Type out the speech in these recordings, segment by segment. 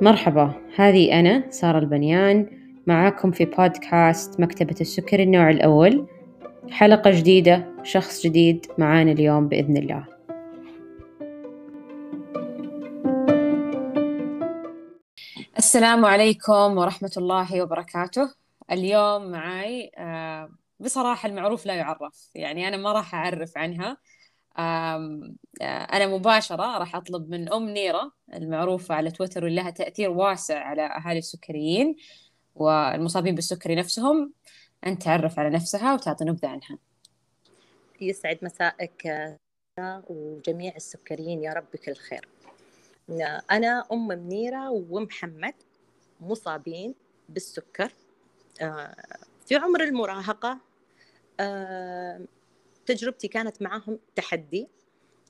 مرحبا هذه أنا سارة البنيان معاكم في بودكاست مكتبة السكر النوع الأول. حلقة جديدة شخص جديد معانا اليوم بإذن الله. السلام عليكم ورحمة الله وبركاته. اليوم معاي آه، بصراحة المعروف لا يعرف. يعني أنا ما راح أعرف عنها. آه، أنا مباشرة راح أطلب من أم نيرة المعروفة على تويتر واللي لها تأثير واسع على أهالي السكريين والمصابين بالسكري نفسهم. أن تعرف على نفسها وتعطي نبذة عنها. يسعد مسائك وجميع السكريين. يا رب بكل خير. أنا أم منيرة ومحمد مصابين بالسكر. آه، في عمر المراهقة آه، تجربتي كانت معهم تحدي.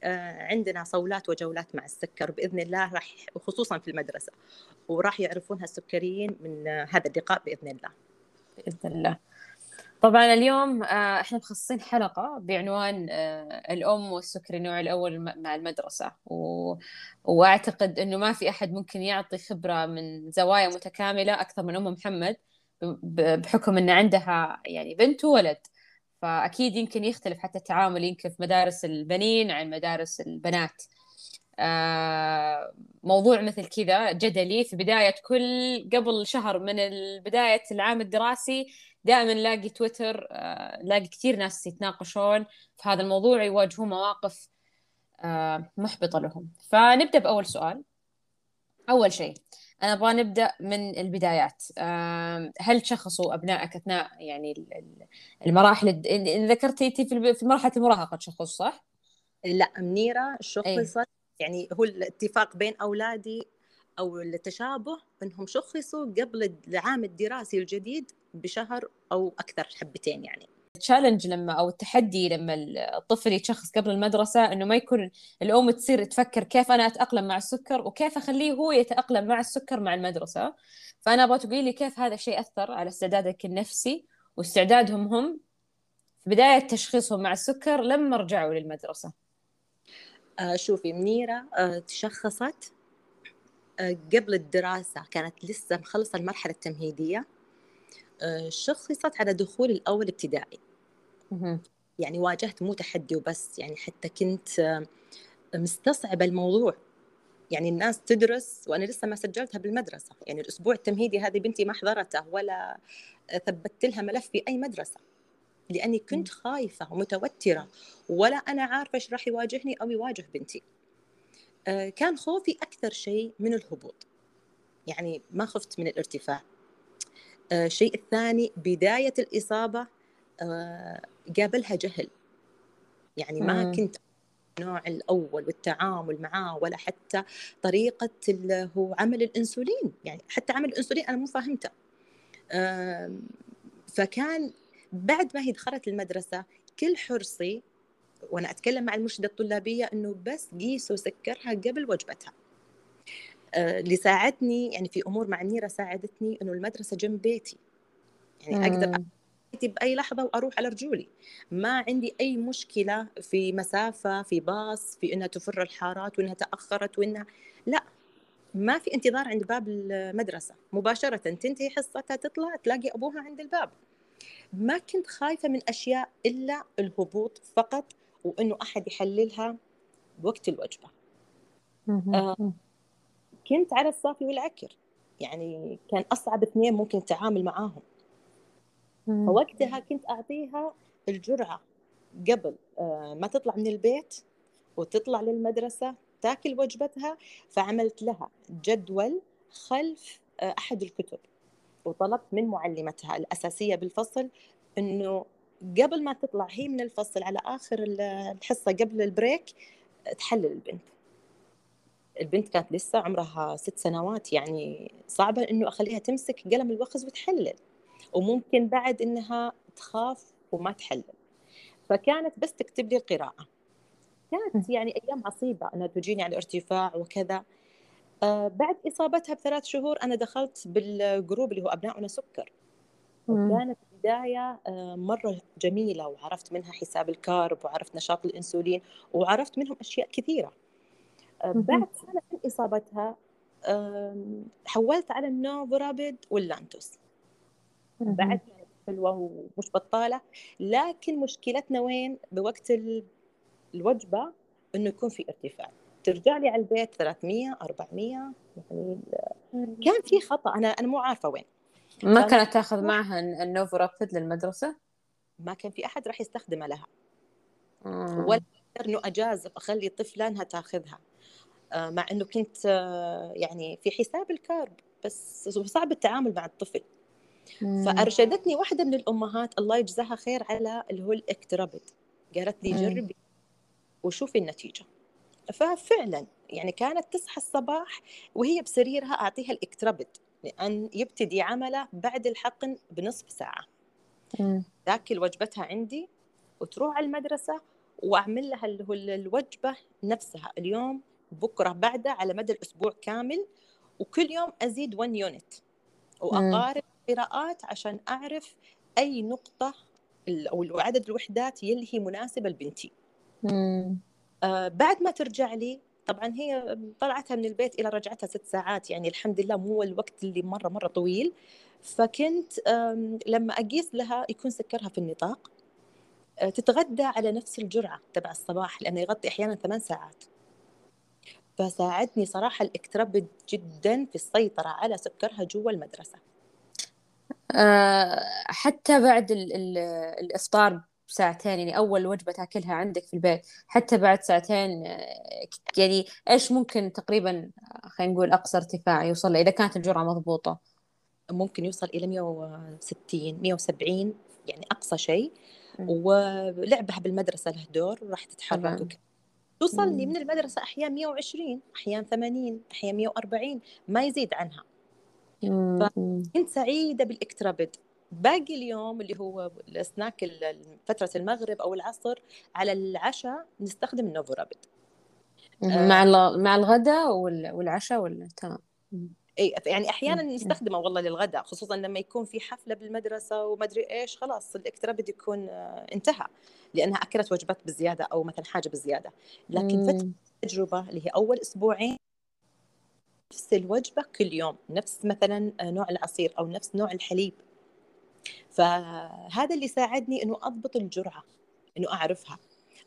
آه، عندنا صولات وجولات مع السكر بإذن الله راح وخصوصا في المدرسة وراح يعرفونها السكريين من هذا اللقاء بإذن الله. بإذن الله. طبعا اليوم آه، إحنا مخصصين حلقة بعنوان آه، الأم والسكري النوع الأول مع المدرسة. و... وأعتقد أنه ما في أحد ممكن يعطي خبرة من زوايا متكاملة أكثر من أم محمد بحكم أن عندها يعني بنت وولد. فأكيد يمكن يختلف حتى التعامل يمكن في مدارس البنين عن مدارس البنات. آه، موضوع مثل كذا جدلي في بداية كل قبل شهر من بداية العام الدراسي دائما نلاقي تويتر آه، نلاقي كثير ناس يتناقشون في هذا الموضوع يواجهون مواقف آه، محبطة لهم. فنبدأ بأول سؤال. أول شيء أنا أبغى نبدأ من البدايات. هل تشخصوا أبنائك أثناء يعني المراحل ذكرتي في مرحلة المراهقة تشخص صح؟ لا منيرة شخصت يعني هو الاتفاق بين أولادي أو التشابه أنهم شخصوا قبل العام الدراسي الجديد بشهر أو أكثر حبتين يعني. التشالنج لما أو التحدي لما الطفل يتشخص قبل المدرسة إنه ما يكون الأم تصير تفكر كيف أنا أتأقلم مع السكر وكيف أخليه هو يتأقلم مع السكر مع المدرسة. فأنا أبغى تقولي لي كيف هذا الشيء أثر على استعدادك النفسي واستعدادهم هم في بداية تشخيصهم مع السكر لما رجعوا للمدرسة؟ آه شوفي منيرة آه تشخصت آه قبل الدراسة كانت لسه مخلصة المرحلة التمهيدية شخصت على دخول الأول ابتدائي. يعني واجهت مو تحدي وبس يعني حتى كنت مستصعبة الموضوع. يعني الناس تدرس وأنا لسه ما سجلتها بالمدرسة. يعني الأسبوع التمهيدي هذه بنتي ما حضرته ولا ثبت لها ملف في أي مدرسة. لأني كنت خايفة ومتوترة ولا أنا عارفة إيش راح يواجهني أو يواجه بنتي. آه، كان خوفي أكثر شيء من الهبوط. يعني ما خفت من الارتفاع. الشيء آه، الثاني بداية الإصابة. آه، قابلها جهل. يعني ما مم. كنت النوع الأول والتعامل معاه ولا حتى طريقة هو عمل الإنسولين. يعني حتى عمل الإنسولين أنا مو فاهمته. فكان بعد ما هي دخلت المدرسة كل حرصي وأنا أتكلم مع المرشدة الطلابية إنه بس قيسوا سكرها قبل وجبتها. آه، اللي ساعدني يعني في أمور مع النيره ساعدتني إنه المدرسة جنب بيتي. يعني أقدر بأي لحظة وأروح على رجولي. ما عندي أي مشكلة في مسافة في باص في إنها تفر الحارات وإنها تأخرت وإنها لا. ما في انتظار عند باب المدرسة. مباشرة تنتهي حصتها تطلع تلاقي أبوها عند الباب. ما كنت خايفة من أشياء إلا الهبوط فقط وإنه أحد يحللها وقت الوجبة. آه كنت على الصافي والعكر. يعني كان أصعب اثنين ممكن التعامل معاهم. فوقتها كنت أعطيها الجرعة قبل آه، ما تطلع من البيت وتطلع للمدرسة تاكل وجبتها فعملت لها جدول خلف آه، أحد الكتب. وطلبت من معلمتها الأساسية بالفصل إنه قبل ما تطلع هي من الفصل على آخر الحصة قبل ال break تحلل البنت. البنت كانت لسه عمرها ست سنوات يعني صعبة إنه أخليها تمسك قلم الوخز وتحلل. وممكن بعد إنها تخاف وما تحلل فكانت بس تكتب لي القراءة. كانت يعني أيام عصيبة أنها تجيني على ارتفاع وكذا. آه بعد إصابتها بثلاث شهور أنا دخلت بال group اللي هو ابناؤنا سكر. وكانت البداية آه، مرة جميلة وعرفت منها حساب الكارب وعرفت نشاط الأنسولين وعرفت منهم أشياء كثيرة. آه، بعد سنة من إصابتها حولت على النوفورابيد واللانتوس. بعد حلوة ومش بطالة. لكن مشكلتنا وين؟ بوقت الوجبة إنه يكون في ارتفاع. ترجع لي على البيت 300 400 يعني كان في خطأ. أنا أنا مو عارفة وين. ما كانت تاخذ معها النوفورابيد للمدرسة؟ ما كان في أحد راح يستخدمه لها. ولا إنه أجازف أخلي طفلة إنها تاخذها. آه، مع إنه كنت آه، يعني في حساب الكارب. بس صعب التعامل مع الطفل. فأرشدتني واحدة من الأمهات الله يجزاها خير على اللي هو الاكترابت قالت لي جربي وشوفي النتيجة. ففعلا يعني كانت تصحى الصباح وهي بسريرها أعطيها الاكترابت لأن يبتدي عمله بعد الحقن بنصف ساعة. تاكل وجبتها عندي وتروح على المدرسة وأعمل لها اللي هو الوجبة نفسها. اليوم بكرة بعده على مدى الأسبوع كامل وكل يوم أزيد 1 يونت وأقارب قراءات عشان أعرف أي نقطة أو عدد الوحدات يلي مناسبة لبنتي. آه بعد ما ترجع لي طبعا هي طلعتها من البيت إلى رجعتها ست ساعات يعني الحمد لله مو الوقت اللي مرة مرة طويل. فكنت لما أقيس لها يكون سكرها في النطاق آه، تتغدى على نفس الجرعة تبع الصباح لأنه يغطي أحيانا ثمان ساعات. فساعدني صراحة الإكتراب جدا في السيطرة على سكرها جوا المدرسة. حتى بعد ال ال الإفطار بساعتين يعني أول وجبة تأكلها عندك في البيت حتى بعد ساعتين آه، يعني إيش ممكن تقريبا خلينا نقول أقصى ارتفاع يوصل إذا كانت الجرعة مضبوطة. ممكن يوصل إلى 160 170 يعني أقصى شيء. ولعبها بالمدرسة له دور راح تتحرك توصل لي من المدرسة أحيانا 120 أحيانا 80 أحيانا 140 ما يزيد عنها. فكنت سعيدة بالاكترابد باقي اليوم اللي هو السناك فترة المغرب أو العصر على العشاء نستخدم النوفورابيد مع آه. مع الغداء والعشاء ولا تمام. إي يعني أحيانا نستخدمه والله للغداء خصوصا لما يكون في حفلة بالمدرسة وما أدري إيش خلاص الاكترابيد يكون آه، انتهى. لأنها أكلت وجبات بزيادة أو مثلا حاجة بزيادة. لكن فترة التجربة اللي هي أول أسبوعين نفس الوجبة كل يوم نفس مثلا نوع العصير أو نفس نوع الحليب. فهذا اللي ساعدني أنه أضبط الجرعة أنه أعرفها.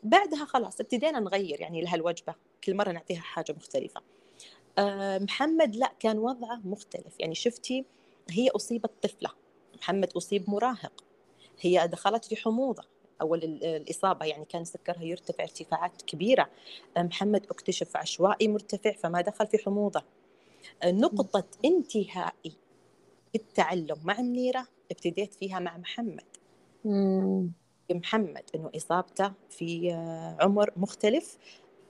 بعدها خلاص ابتدينا نغير يعني لها الوجبة كل مرة نعطيها حاجة مختلفة. آه، محمد لا كان وضعه مختلف. يعني شفتي هي أصيبت طفلة. محمد أصيب مراهق. هي دخلت في حموضة. أول الإصابة يعني كان سكرها يرتفع ارتفاعات كبيرة. آه، محمد اكتشف عشوائي مرتفع فما دخل في حموضة. نقطة انتهائي التعلم مع منيرة ابتديت فيها مع محمد. مم. محمد إنه إصابته في عمر مختلف.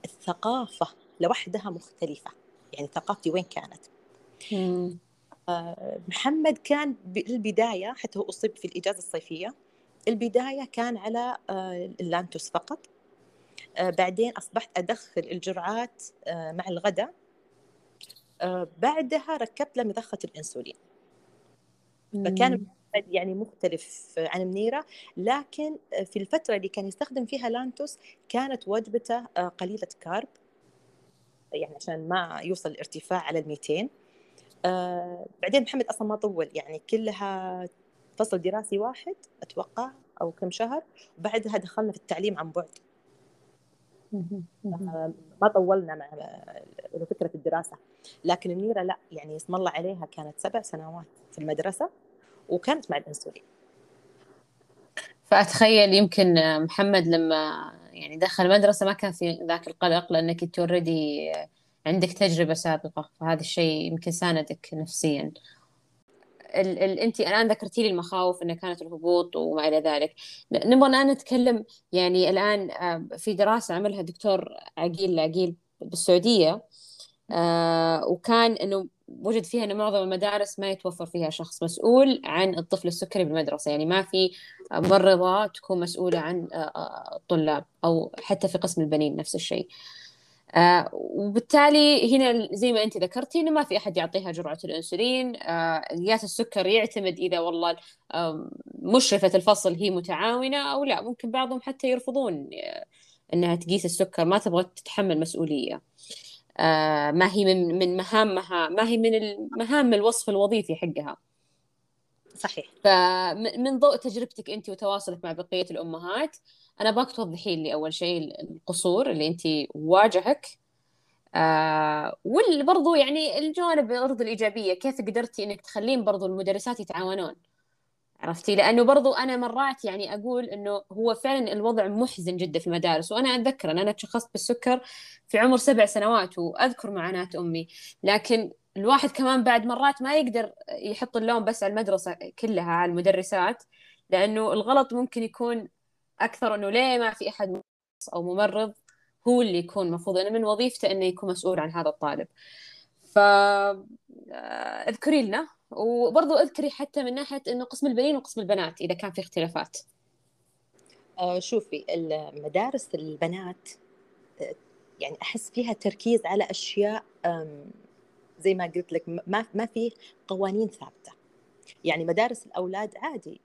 الثقافة لوحدها مختلفة. يعني ثقافتي وين كانت؟ مم. آه، محمد كان بالبداية حتى هو أصيب في الإجازة الصيفية. البداية كان على آه، اللانتوس فقط. آه، بعدين أصبحت أدخل الجرعات مع الغداء. آه، بعدها ركبت له مضخة الإنسولين. فكان يعني مختلف عن منيرة لكن في الفترة اللي كان يستخدم فيها لانتوس كانت وجبته آه، قليلة كارب. يعني عشان ما يوصل الارتفاع على ال 200 آه بعدين محمد أصلا ما طول يعني كلها فصل دراسي واحد أتوقع أو كم شهر. وبعدها دخلنا في التعليم عن بعد. ما طولنا مع فكرة الدراسة. لكن منيرة لا يعني اسم الله عليها كانت سبع سنوات في المدرسة وكانت مع الانسولين فأتخيل يمكن محمد لما يعني دخل المدرسة ما كان في ذاك القلق لأنك أنت already عندك تجربة سابقة فهذا الشيء يمكن ساندك نفسيا. ال انت الآن ذكرتي لي المخاوف انها كانت الهبوط وما إلى ذلك. نبغى الآن نتكلم يعني الآن آه، في دراسة عملها دكتور عقيل عقيل بالسعودية آه وكان إنه وجد فيها إنه معظم المدارس ما يتوفر فيها شخص مسؤول عن الطفل السكري بالمدرسة. يعني ما في ممرضه تكون مسؤولة عن آه، الطلاب أو حتى في قسم البنين نفس الشيء. آه وبالتالي هنا زي ما أنت ذكرتي إنه ما في أحد يعطيها جرعة الأنسولين آه قياس السكر يعتمد إذا والله آه مشرفة الفصل هي متعاونة أو لا ممكن بعضهم حتى يرفضون آه إنها تقيس السكر ما تبغى تتحمل مسؤولية. آه ما هي من من مهامها ما هي من المهام الوصف الوظيفي حقها. صحيح. فمن ضوء تجربتك انت وتواصلك مع بقية الأمهات أنا باك توضحين لي أول شيء القصور اللي انت واجهك. آه وبرضو يعني الجوانب برضو الإيجابية كيف قدرتي إنك تخلين برضو المدرسات يتعاونون؟ عرفتي؟ لأنه برضو أنا مرات يعني أقول إنه هو فعلا الوضع محزن جدا في المدارس وأنا أتذكر أن أنا تشخصت بالسكر في عمر سبع سنوات وأذكر معاناة أمي. لكن الواحد كمان بعد مرات ما يقدر يحط اللوم بس على المدرسة كلها على المدرسات لأنه الغلط ممكن يكون أكثر إنه ليه ما في أحد أو ممرض هو اللي يكون المفروض انه من وظيفته إنه يكون مسؤول عن هذا الطالب. ف آه، لنا. وبرضو اذكري حتى من ناحية إنه قسم البنين وقسم البنات إذا كان في اختلافات. آه شوفي المدارس البنات آه، يعني أحس فيها تركيز على أشياء زي ما قلت لك ما ما في قوانين ثابتة. يعني مدارس الأولاد عادي.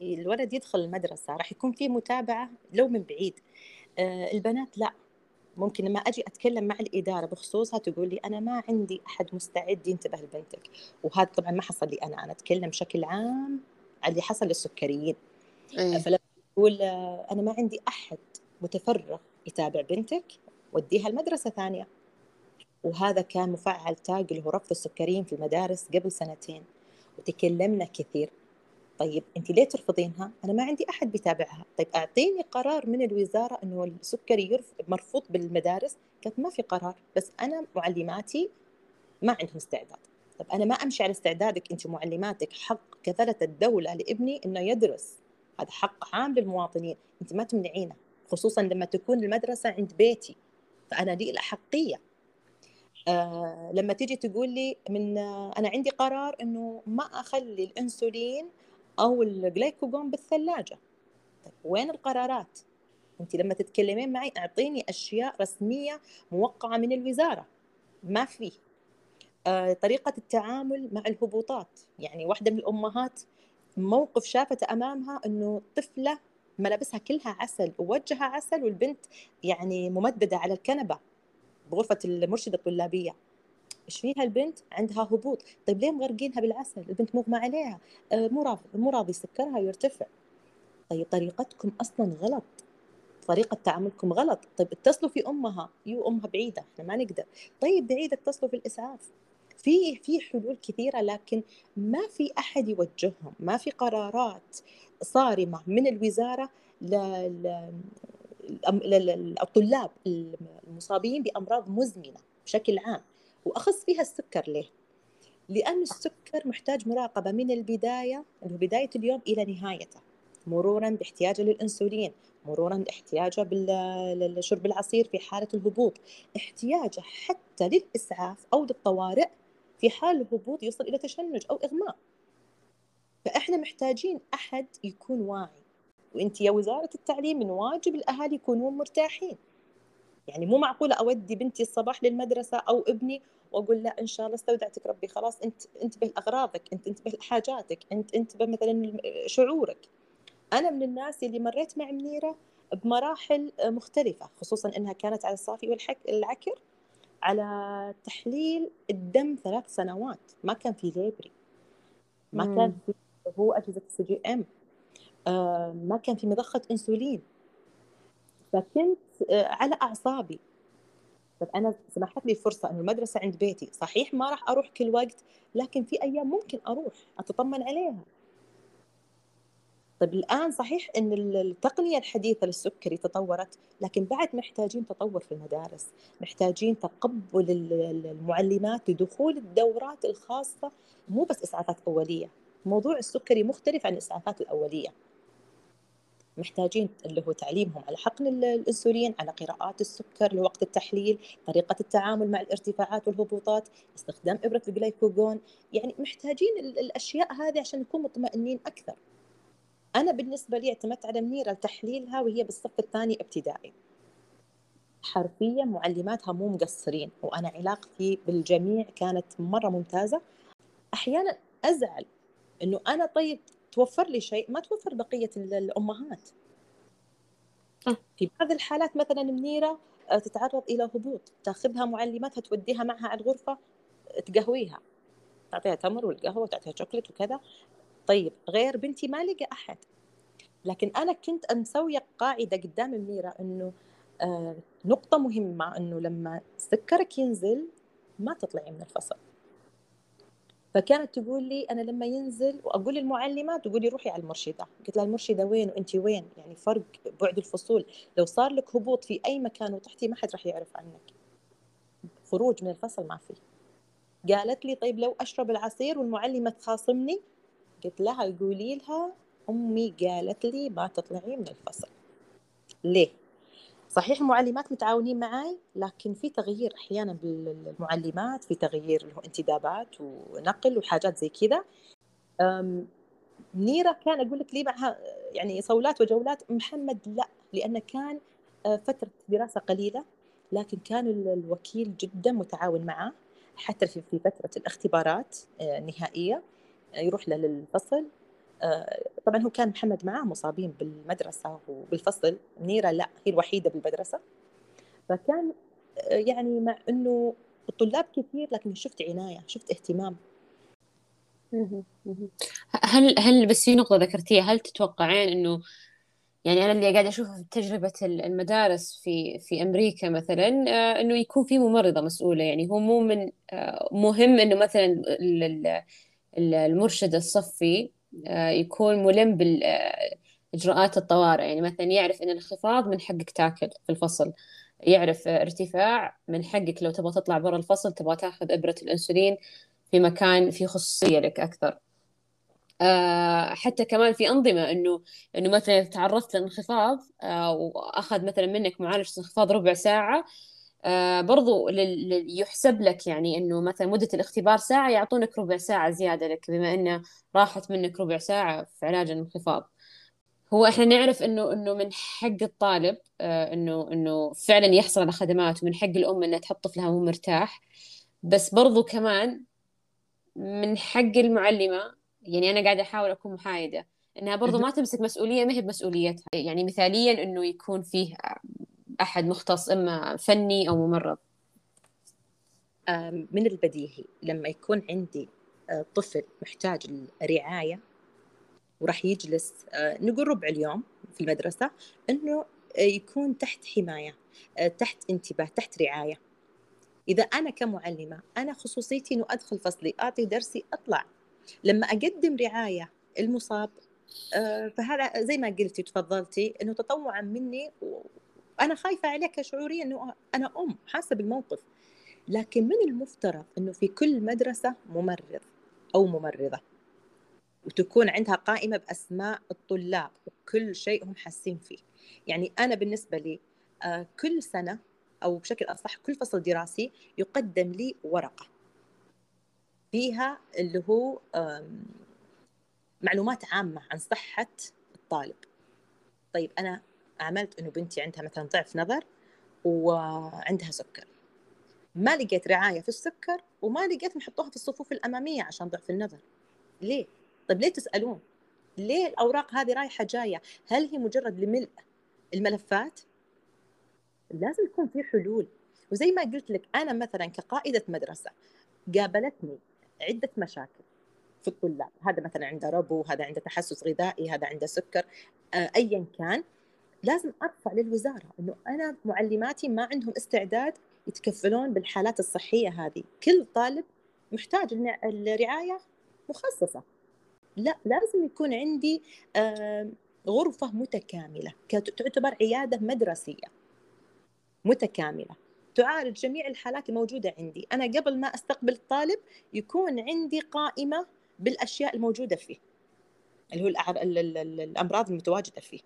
الولد يدخل المدرسة راح يكون في متابعة لو من بعيد. آه، البنات لا. ممكن لما أجي أتكلم مع الإدارة بخصوصها تقول لي أنا ما عندي أحد مستعد ينتبه لبنتك. وهذا طبعا ما حصل لي أنا. أنا أتكلم بشكل عام على اللي حصل للسكريين. إيه. فلما تقول آه، أنا ما عندي أحد متفرغ يتابع بنتك وديها المدرسة ثانية. وهذا كان مفعل تاج اللي هو رفض السكريين في المدارس قبل سنتين وتكلمنا كثير طيب انت ليه ترفضينها؟ أنا ما عندي أحد بيتابعها، طيب أعطيني قرار من الوزارة إنه السكري. مرفوض بالمدارس، قالت ما في قرار، بس أنا معلماتي ما عندهم استعداد. طيب أنا ما أمشي على استعدادك أنت معلماتك حق كفلت الدولة لابني إنه يدرس. هذا حق عام للمواطنين، أنت ما تمنعينه، خصوصا لما تكون المدرسة عند بيتي. فأنا لي الأحقية آه لما تيجي تقول لي من آه أنا عندي قرار إنه ما أخلي الإنسولين أو الجلايكوجون بالثلاجة. طيب وين القرارات؟ انت لما تتكلمين معي أعطيني أشياء رسمية موقعة من الوزارة. ما في. آه، طريقة التعامل مع الهبوطات. يعني واحدة من الأمهات موقف شافته أمامها إنه طفلة ملابسها كلها عسل ووجهها عسل والبنت يعني ممددة على الكنبة. بغرفة المرشدة الطلابية. إيش فيها البنت؟ عندها هبوط. طيب ليه مغرقينها بالعسل؟ البنت مغمى عليها. آه مو راضي مو راضي سكرها يرتفع طيب طريقتكم أصلا غلط. طريقة تعاملكم غلط. طيب اتصلوا في أمها. يو أمها بعيدة. إحنا ما نقدر. طيب بعيدة اتصلوا في الإسعاف. في في حلول كثيرة لكن ما في أحد يوجههم. ما في قرارات صارمة من الوزارة للطلاب المصابين بأمراض مزمنة بشكل عام وأخص فيها السكر ليه؟ لأن السكر محتاج مراقبة من البداية انه بداية اليوم إلى نهايته مرورا باحتياجه للإنسولين مرورا باحتياجه لشرب العصير في حالة الهبوط احتياجه حتى للإسعاف أو للطوارئ في حال الهبوط يصل إلى تشنج أو إغماء فإحنا محتاجين أحد يكون واعي وانت يا وزارة التعليم من واجب الأهالي يكونون مرتاحين. يعني مو معقولة أودي بنتي الصباح للمدرسة أو ابني وأقول لا إن شاء الله استودعتك ربي خلاص أنت انتبه لاغراضك أنت انتبه لحاجاتك أنت انتبه مثلا شعورك. أنا من الناس اللي مريت مع منيرة بمراحل مختلفة خصوصا إنها كانت على الصافي والعكر على تحليل الدم ثلاث سنوات. ما كان في Libre. ما كان في هو أجهزة ال CGM. ما كان في مضخة إنسولين. فكنت آه، على أعصابي. طب أنا سمحت لي فرصة إنه المدرسة عند بيتي. صحيح ما راح أروح كل وقت لكن في أيام ممكن أروح أتطمن عليها. طيب الآن صحيح إن التقنية الحديثة للسكري تطورت لكن بعد محتاجين تطور في المدارس. محتاجين تقبل المعلمات لدخول الدورات الخاصة مو بس إسعافات أولية. موضوع السكري مختلف عن الإسعافات الأولية. محتاجين اللي هو تعليمهم على حقن الانسولين على قراءات السكر لوقت التحليل طريقة التعامل مع الارتفاعات والهبوطات استخدام إبرة الجلايكوجون. يعني محتاجين الأشياء هذه عشان نكون مطمئنين أكثر. أنا بالنسبة لي اعتمدت على منيرة لتحليلها وهي بالصف الثاني ابتدائي. حرفيا معلماتها مو مقصرين وأنا علاقتي بالجميع كانت مرة ممتازة. أحيانا أزعل إنه أنا طيب توفر لي شيء ما توفر بقية الأمهات. آه. في بعض الحالات مثلا منيرة آه، تتعرض إلى هبوط تاخذها معلماتها توديها معها على الغرفة تقهويها. تعطيها تمر والقهوة وتعطيها شوكليت وكذا. طيب غير بنتي ما لقى أحد. لكن أنا كنت مسوية قاعدة قدام منيرة إنه آه نقطة مهمة إنه لما سكرك ينزل ما تطلعي من الفصل. فكانت تقول لي أنا لما ينزل وأقول للمعلمة تقول لي روحي على المرشده قلت لها المرشده وين؟ وانت وين؟ يعني فرق بعد الفصول. لو صار لك هبوط في أي مكان وطحتي ما حد راح يعرف عنك. خروج من الفصل ما في. قالت لي طيب لو أشرب العصير والمعلمة تخاصمني؟ قلت لها قولي لها أمي قالت لي ما تطلعي من الفصل. ليه؟ صحيح المعلمات متعاونين معي لكن في تغيير أحيانا بالمعلمات في تغيير هو انتدابات ونقل وحاجات زي كذا. نيرة كان أقول لك لي معها يعني صولات وجولات محمد لا لأنه كان فترة دراسة قليلة لكن كان الوكيل جدا متعاون معه حتى في فترة الاختبارات النهائيه يروح له للفصل. طبعا هو كان محمد معاه مصابين بالمدرسة وبالفصل منيره لا هي الوحيدة بالمدرسة. فكان آه، يعني مع إنه الطلاب كثير لكن شفت عناية شفت اهتمام. هل هل بس في نقطة ذكرتيها هل تتوقعين إنه يعني أنا اللي قاعدة أشوفه في تجربة المدارس في في أمريكا مثلا آه، إنه يكون في ممرضة مسؤولة. يعني هو مو من مهم إنه مثلا المرشد الصفي آه، يكون ملم بالإجراءات الطوارئ. يعني مثلا يعرف إن الانخفاض من حقك تاكل في الفصل. يعرف ارتفاع من حقك. لو تبغى تطلع برا الفصل تبغى تاخذ إبرة الأنسولين في مكان فيه خصوصية لك أكثر. آه، حتى كمان في أنظمة إنه إنه مثلا تعرضت لانخفاض آه، وأخذ مثلا منك معالجة انخفاض ربع ساعة آه برضو يحسب لك يعني إنه مثلا مدة الاختبار ساعة يعطونك ربع ساعة زيادة لك بما إنه راحت منك ربع ساعة في علاج الانخفاض. هو إحنا نعرف إنه إنه من حق الطالب آه إنه إنه فعلا يحصل على خدمات ومن حق الام إنها تحط طفلها مو مرتاح. بس برضو كمان من حق المعلمة يعني أنا قاعدة أحاول أكون محايدة إنها برضو ما تمسك مسؤولية ما هي بمسؤوليتها. يعني مثاليا إنه يكون فيه أحد مختص إما فني أو ممرض. من البديهي لما يكون عندي آه، طفل محتاج الرعاية وراح يجلس آه، نقول ربع اليوم في المدرسة إنه يكون تحت حماية آه، تحت انتباه تحت رعاية. إذا أنا كمعلمة أنا خصوصيتي إنه أدخل فصلي أعطي درسي أطلع. لما أقدم رعاية المصاب فهذا زي ما قلتي تفضلتي إنه تطوعا مني أنا خايفة عليك شعوريا إنه أنا أم حاسة بالموقف. لكن من المفترض إنه في كل مدرسة ممرض أو ممرضة. وتكون عندها قائمة بأسماء الطلاب وكل شيء هم حاسين فيه. يعني أنا بالنسبة لي آه، كل سنة أو بشكل أصح كل فصل دراسي يقدم لي ورقة. فيها اللي هو معلومات عامة عن صحة الطالب. طيب أنا عملت إنه بنتي عندها مثلا ضعف نظر وعندها سكر. ما لقيت رعاية في السكر وما لقيت نحطوها في الصفوف الأمامية عشان ضعف النظر. ليه؟ طيب ليه تسألون؟ ليه الأوراق هذه رايحة جاية؟ هل هي مجرد لملء الملفات؟ لازم يكون في حلول. وزي ما قلت لك أنا مثلا كقائدة مدرسة قابلتني عدة مشاكل في الطلاب. هذا مثلا عنده ربو هذا عنده تحسس غذائي هذا عنده سكر آه، ايا كان. لازم ارفع للوزارة إنه أنا معلماتي ما عندهم استعداد يتكفلون بالحالات الصحية هذه، كل طالب محتاج الرعاية مخصصة. لا لازم يكون عندي غرفة متكاملة تعتبر عيادة مدرسية متكاملة تعالج جميع الحالات الموجودة عندي، أنا قبل ما أستقبل الطالب يكون عندي قائمة بالأشياء الموجودة فيه. اللي هو الأمراض المتواجدة فيه.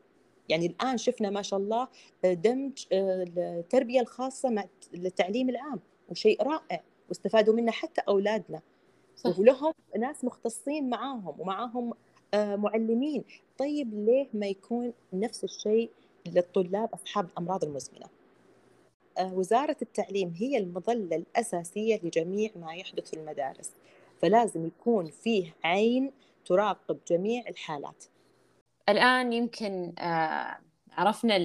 يعني الآن شفنا ما شاء الله آه، دمج آه، التربية الخاصة مع التعليم العام وشيء رائع واستفادوا منه حتى أولادنا. صح. ولهم ناس مختصين معاهم ومعاهم آه، معلمين. طيب ليه ما يكون نفس الشيء للطلاب أصحاب الأمراض المزمنة؟ وزارة التعليم هي المظلة الأساسية لجميع ما يحدث في المدارس فلازم يكون فيه عين تراقب جميع الحالات. الآن يمكن آه، عرفنا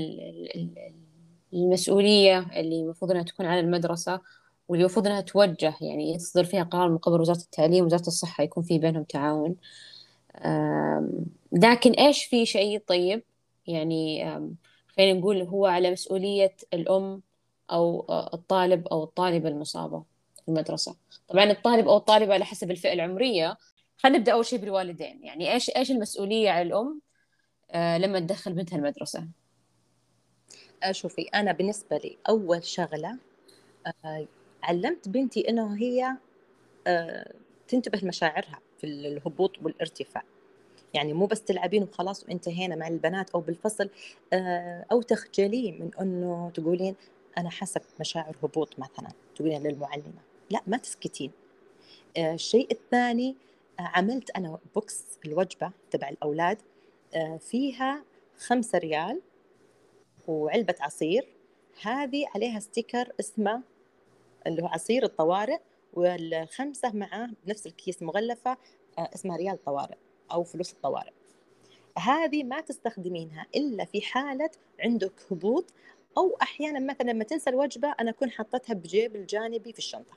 المسؤولية اللي المفروض أنها تكون على المدرسة واللي المفروض أنها توجه يعني يصدر فيها قرار من قبل وزارة التعليم وزارة الصحة يكون في بينهم تعاون. لكن إيش في شيء طيب؟ يعني خلينا نقول هو على مسؤولية الأم أو الطالب أو الطالبة المصابة في المدرسة. طبعا الطالب أو الطالبة على حسب الفئة العمرية. خلينا نبدأ أول شيء بالوالدين. يعني إيش إيش المسؤولية على الأم؟ آه، لما تدخل بنتها المدرسة آه، شوفي أنا بالنسبة لي أول شغلة آه، علمت بنتي إنه هي تنتبه لمشاعرها في الهبوط والارتفاع. يعني مو بس تلعبين وخلاص وانتهينا مع البنات أو بالفصل أو تخجلين من إنه تقولين أنا حاسة بمشاعر هبوط مثلا تقولين للمعلمة. لا ما تسكتين. الشيء الثاني عملت أنا box الوجبة تبع الأولاد. فيها خمسة ريال وعلبة عصير. هذه عليها sticker اسمه اللي هو عصير الطوارئ والخمسة معاه بنفس الكيس مغلفة اسمها ريال طوارئ أو فلوس الطوارئ. هذه ما تستخدمينها إلا في حالة عندك هبوط أو أحيانا مثلا لما تنسى الوجبة أنا أكون حطتها بجيب الجانبي في الشنطة.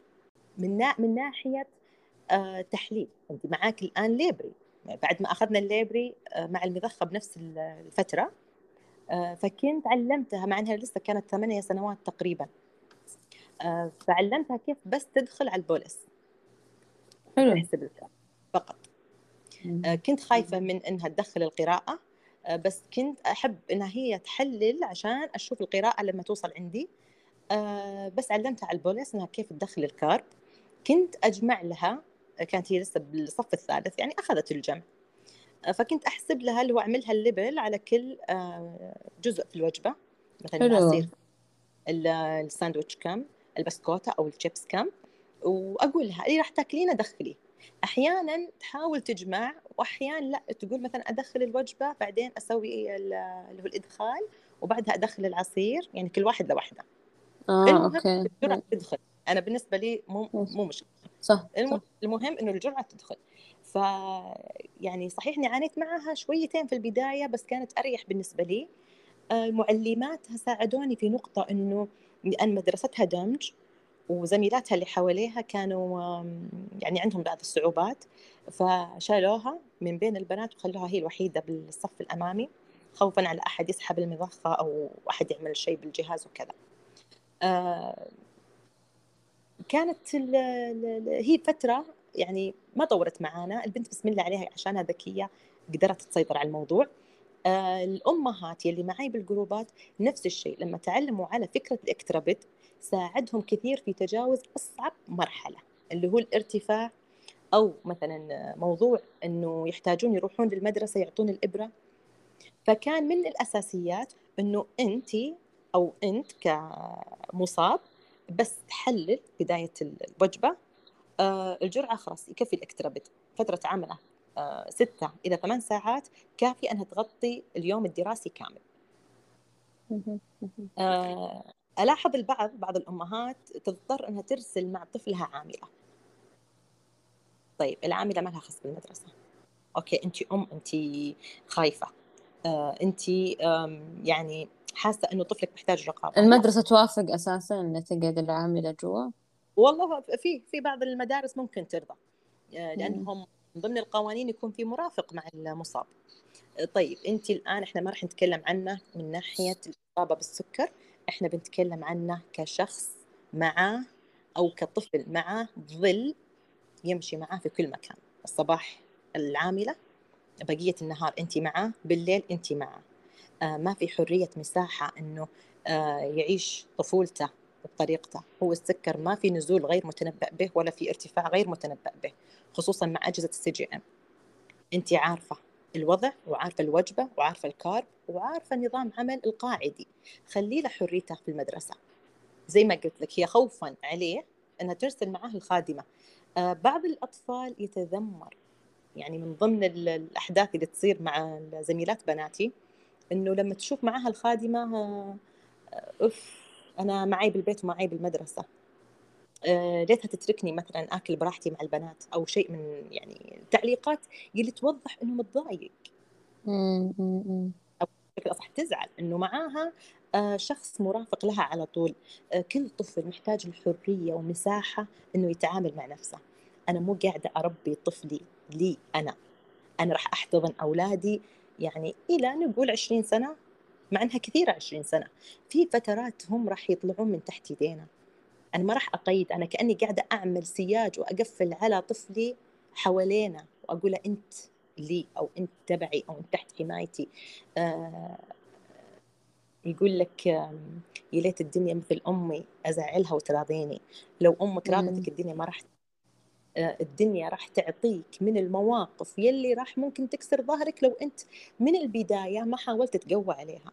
من, نا... من ناحية آه تحليل. أنت معاك الآن Libre. بعد ما أخذنا ال Libre آه مع المضخة بنفس الفترة آه فكنت علمتها مع أنها لسه كانت ثمانية سنوات تقريبا. آه فعلمتها كيف بس تدخل على ال bolus حلو. فقط. كنت خايفة من إنها تدخل القراءة بس كنت أحب إنها هي تحلل عشان أشوف القراءة لما توصل عندي. بس علمتها على ال bolus إنها كيف تدخل ال carb. كنت أجمع لها كانت هي لسه بالصف الثالث يعني أخذت الجمع. فكنت أحسب لها اللي هو أعملها ال label على كل جزء في الوجبة. مثلا العصير الساندويتش كم البسكوتة أو الشيبس كم وأقول لها اللي راح تاكلينه دخلي أحيانا تحاول تجمع واحيانا لا تقول مثلا أدخل الوجبة بعدين أسوي اللي هو الإدخال وبعدها أدخل العصير يعني كل واحد لوحده. آه okay. تدخل. أنا بالنسبة لي مو مو مشكلة. صح, صح. المهم إنه الجرعة تدخل. ف يعني صحيح إني عانيت معها شويتين في البداية بس كانت أريح بالنسبة لي. المعلمات ساعدوني في نقطة إنه لأن مدرستها دمج وزميلاتها اللي حواليها كانوا يعني عندهم بعض الصعوبات فشالوها من بين البنات وخلوها هي الوحيدة بالصف الأمامي خوفا على أحد يسحب المضخة أو أحد يعمل شيء بالجهاز وكذا. كانت هي فترة يعني ما طورت معانا البنت بسم الله عليها عشانها ذكية قدرت تسيطر على الموضوع. آه، الأمهات يلي معي بالجروبات نفس الشيء لما تعلموا على فكرة الاكترابت ساعدهم كثير في تجاوز أصعب مرحلة اللي هو الارتفاع أو مثلا موضوع إنه يحتاجون يروحون للمدرسة يعطون الإبرة. فكان من الأساسيات إنه انت أو أنت كمصاب بس تحلل بداية الوجبة. آه، الجرعة خلاص يكفي الاكترابت فترة عملة آه، ستة إلى ثمان ساعات كافية أنها تغطي اليوم الدراسي كامل. آه، ألاحظ البعض بعض الأمهات تضطر أنها ترسل مع طفلها عاملة. طيب العاملة ما لها خص بالمدرسة. أوكي انت أم انت خايفة. آه، انت يعني حاسة إنه طفلك محتاج رقابة. المدرسة توافق أساسا ان تقعد العامله جوا والله في في بعض المدارس ممكن ترضى. آه، لأنهم من ضمن القوانين يكون في مرافق مع المصاب. طيب أنت الآن إحنا ما راح نتكلم عنه من ناحية الإصابة بالسكر. إحنا بنتكلم عنه كشخص معاه أو كطفل معاه ظل يمشي معاه في كل مكان. الصباح العاملة بقية النهار أنت معاه بالليل أنت معاه آه ما في حرية مساحة إنه آه يعيش طفولته بطريقته. هو السكر ما في نزول غير متنبأ به ولا في ارتفاع غير متنبأ به خصوصا مع أجهزة ال CGM أنت عارفة الوضع وعارفة الوجبة وعارفة ال carb وعارفة نظام عمل القاعدي. خلي له حريته في المدرسة. زي ما قلت لك هي خوفا عليه إنها ترسل معاه الخادمة. آه بعض الأطفال يتذمر. يعني من ضمن الأحداث اللي تصير مع زميلات بناتي إنه لما تشوف معها الخادمة آه، اف أنا معي بالبيت ومعي بالمدرسة. آه، ليتها تتركني مثلا آكل براحتي مع البنات أو شيء من يعني تعليقات اللي توضح إنه متضايق. أو بشكل أصح تزعل إنه معاها آه، شخص مرافق لها على طول. آه، كل طفل محتاج الحرية ومساحه إنه يتعامل مع نفسه. أنا مو قاعدة أربي طفلي لي أنا. أنا راح أحتضن أولادي يعني إلى نقول 20 سنة مع إنها كثيرة 20 سنة. في فترات هم راح يطلعون من تحت يدينا. أنا ما راح أقيد أنا كأني قاعدة أعمل سياج وأقفل على طفلي حوالينا واقول له أنت لي أو أنت تبعي أو أنت تحت حمايتي. آه يقول لك يا ليت الدنيا مثل أمي أزعلها وتراضيني. لو أمك راضتك الدنيا ما راح الدنيا راح تعطيك من المواقف يلي راح ممكن تكسر ظهرك لو أنت من البداية ما حاولت تقوى عليها.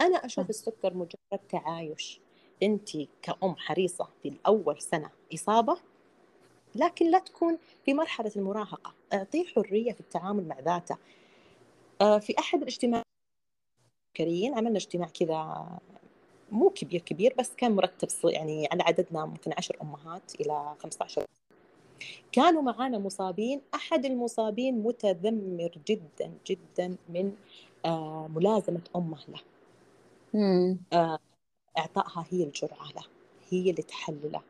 أنا أشوف السكر مجرد تعايش. أنت كأم حريصة في الأول سنة إصابة لكن لا تكون في مرحلة المراهقة. اعطيه حرية في التعامل مع ذاته. آه، في أحد الاجتماعات كريين عملنا اجتماع كذا مو كبير كبير بس كان مرتب يعني على عددنا ممكن عشر أمهات إلى 15 كانوا معانا مصابين. أحد المصابين متذمر جدا جدا من آه، ملازمة أمه له. آه، إعطائها هي الجرعة له هي اللي تحلله.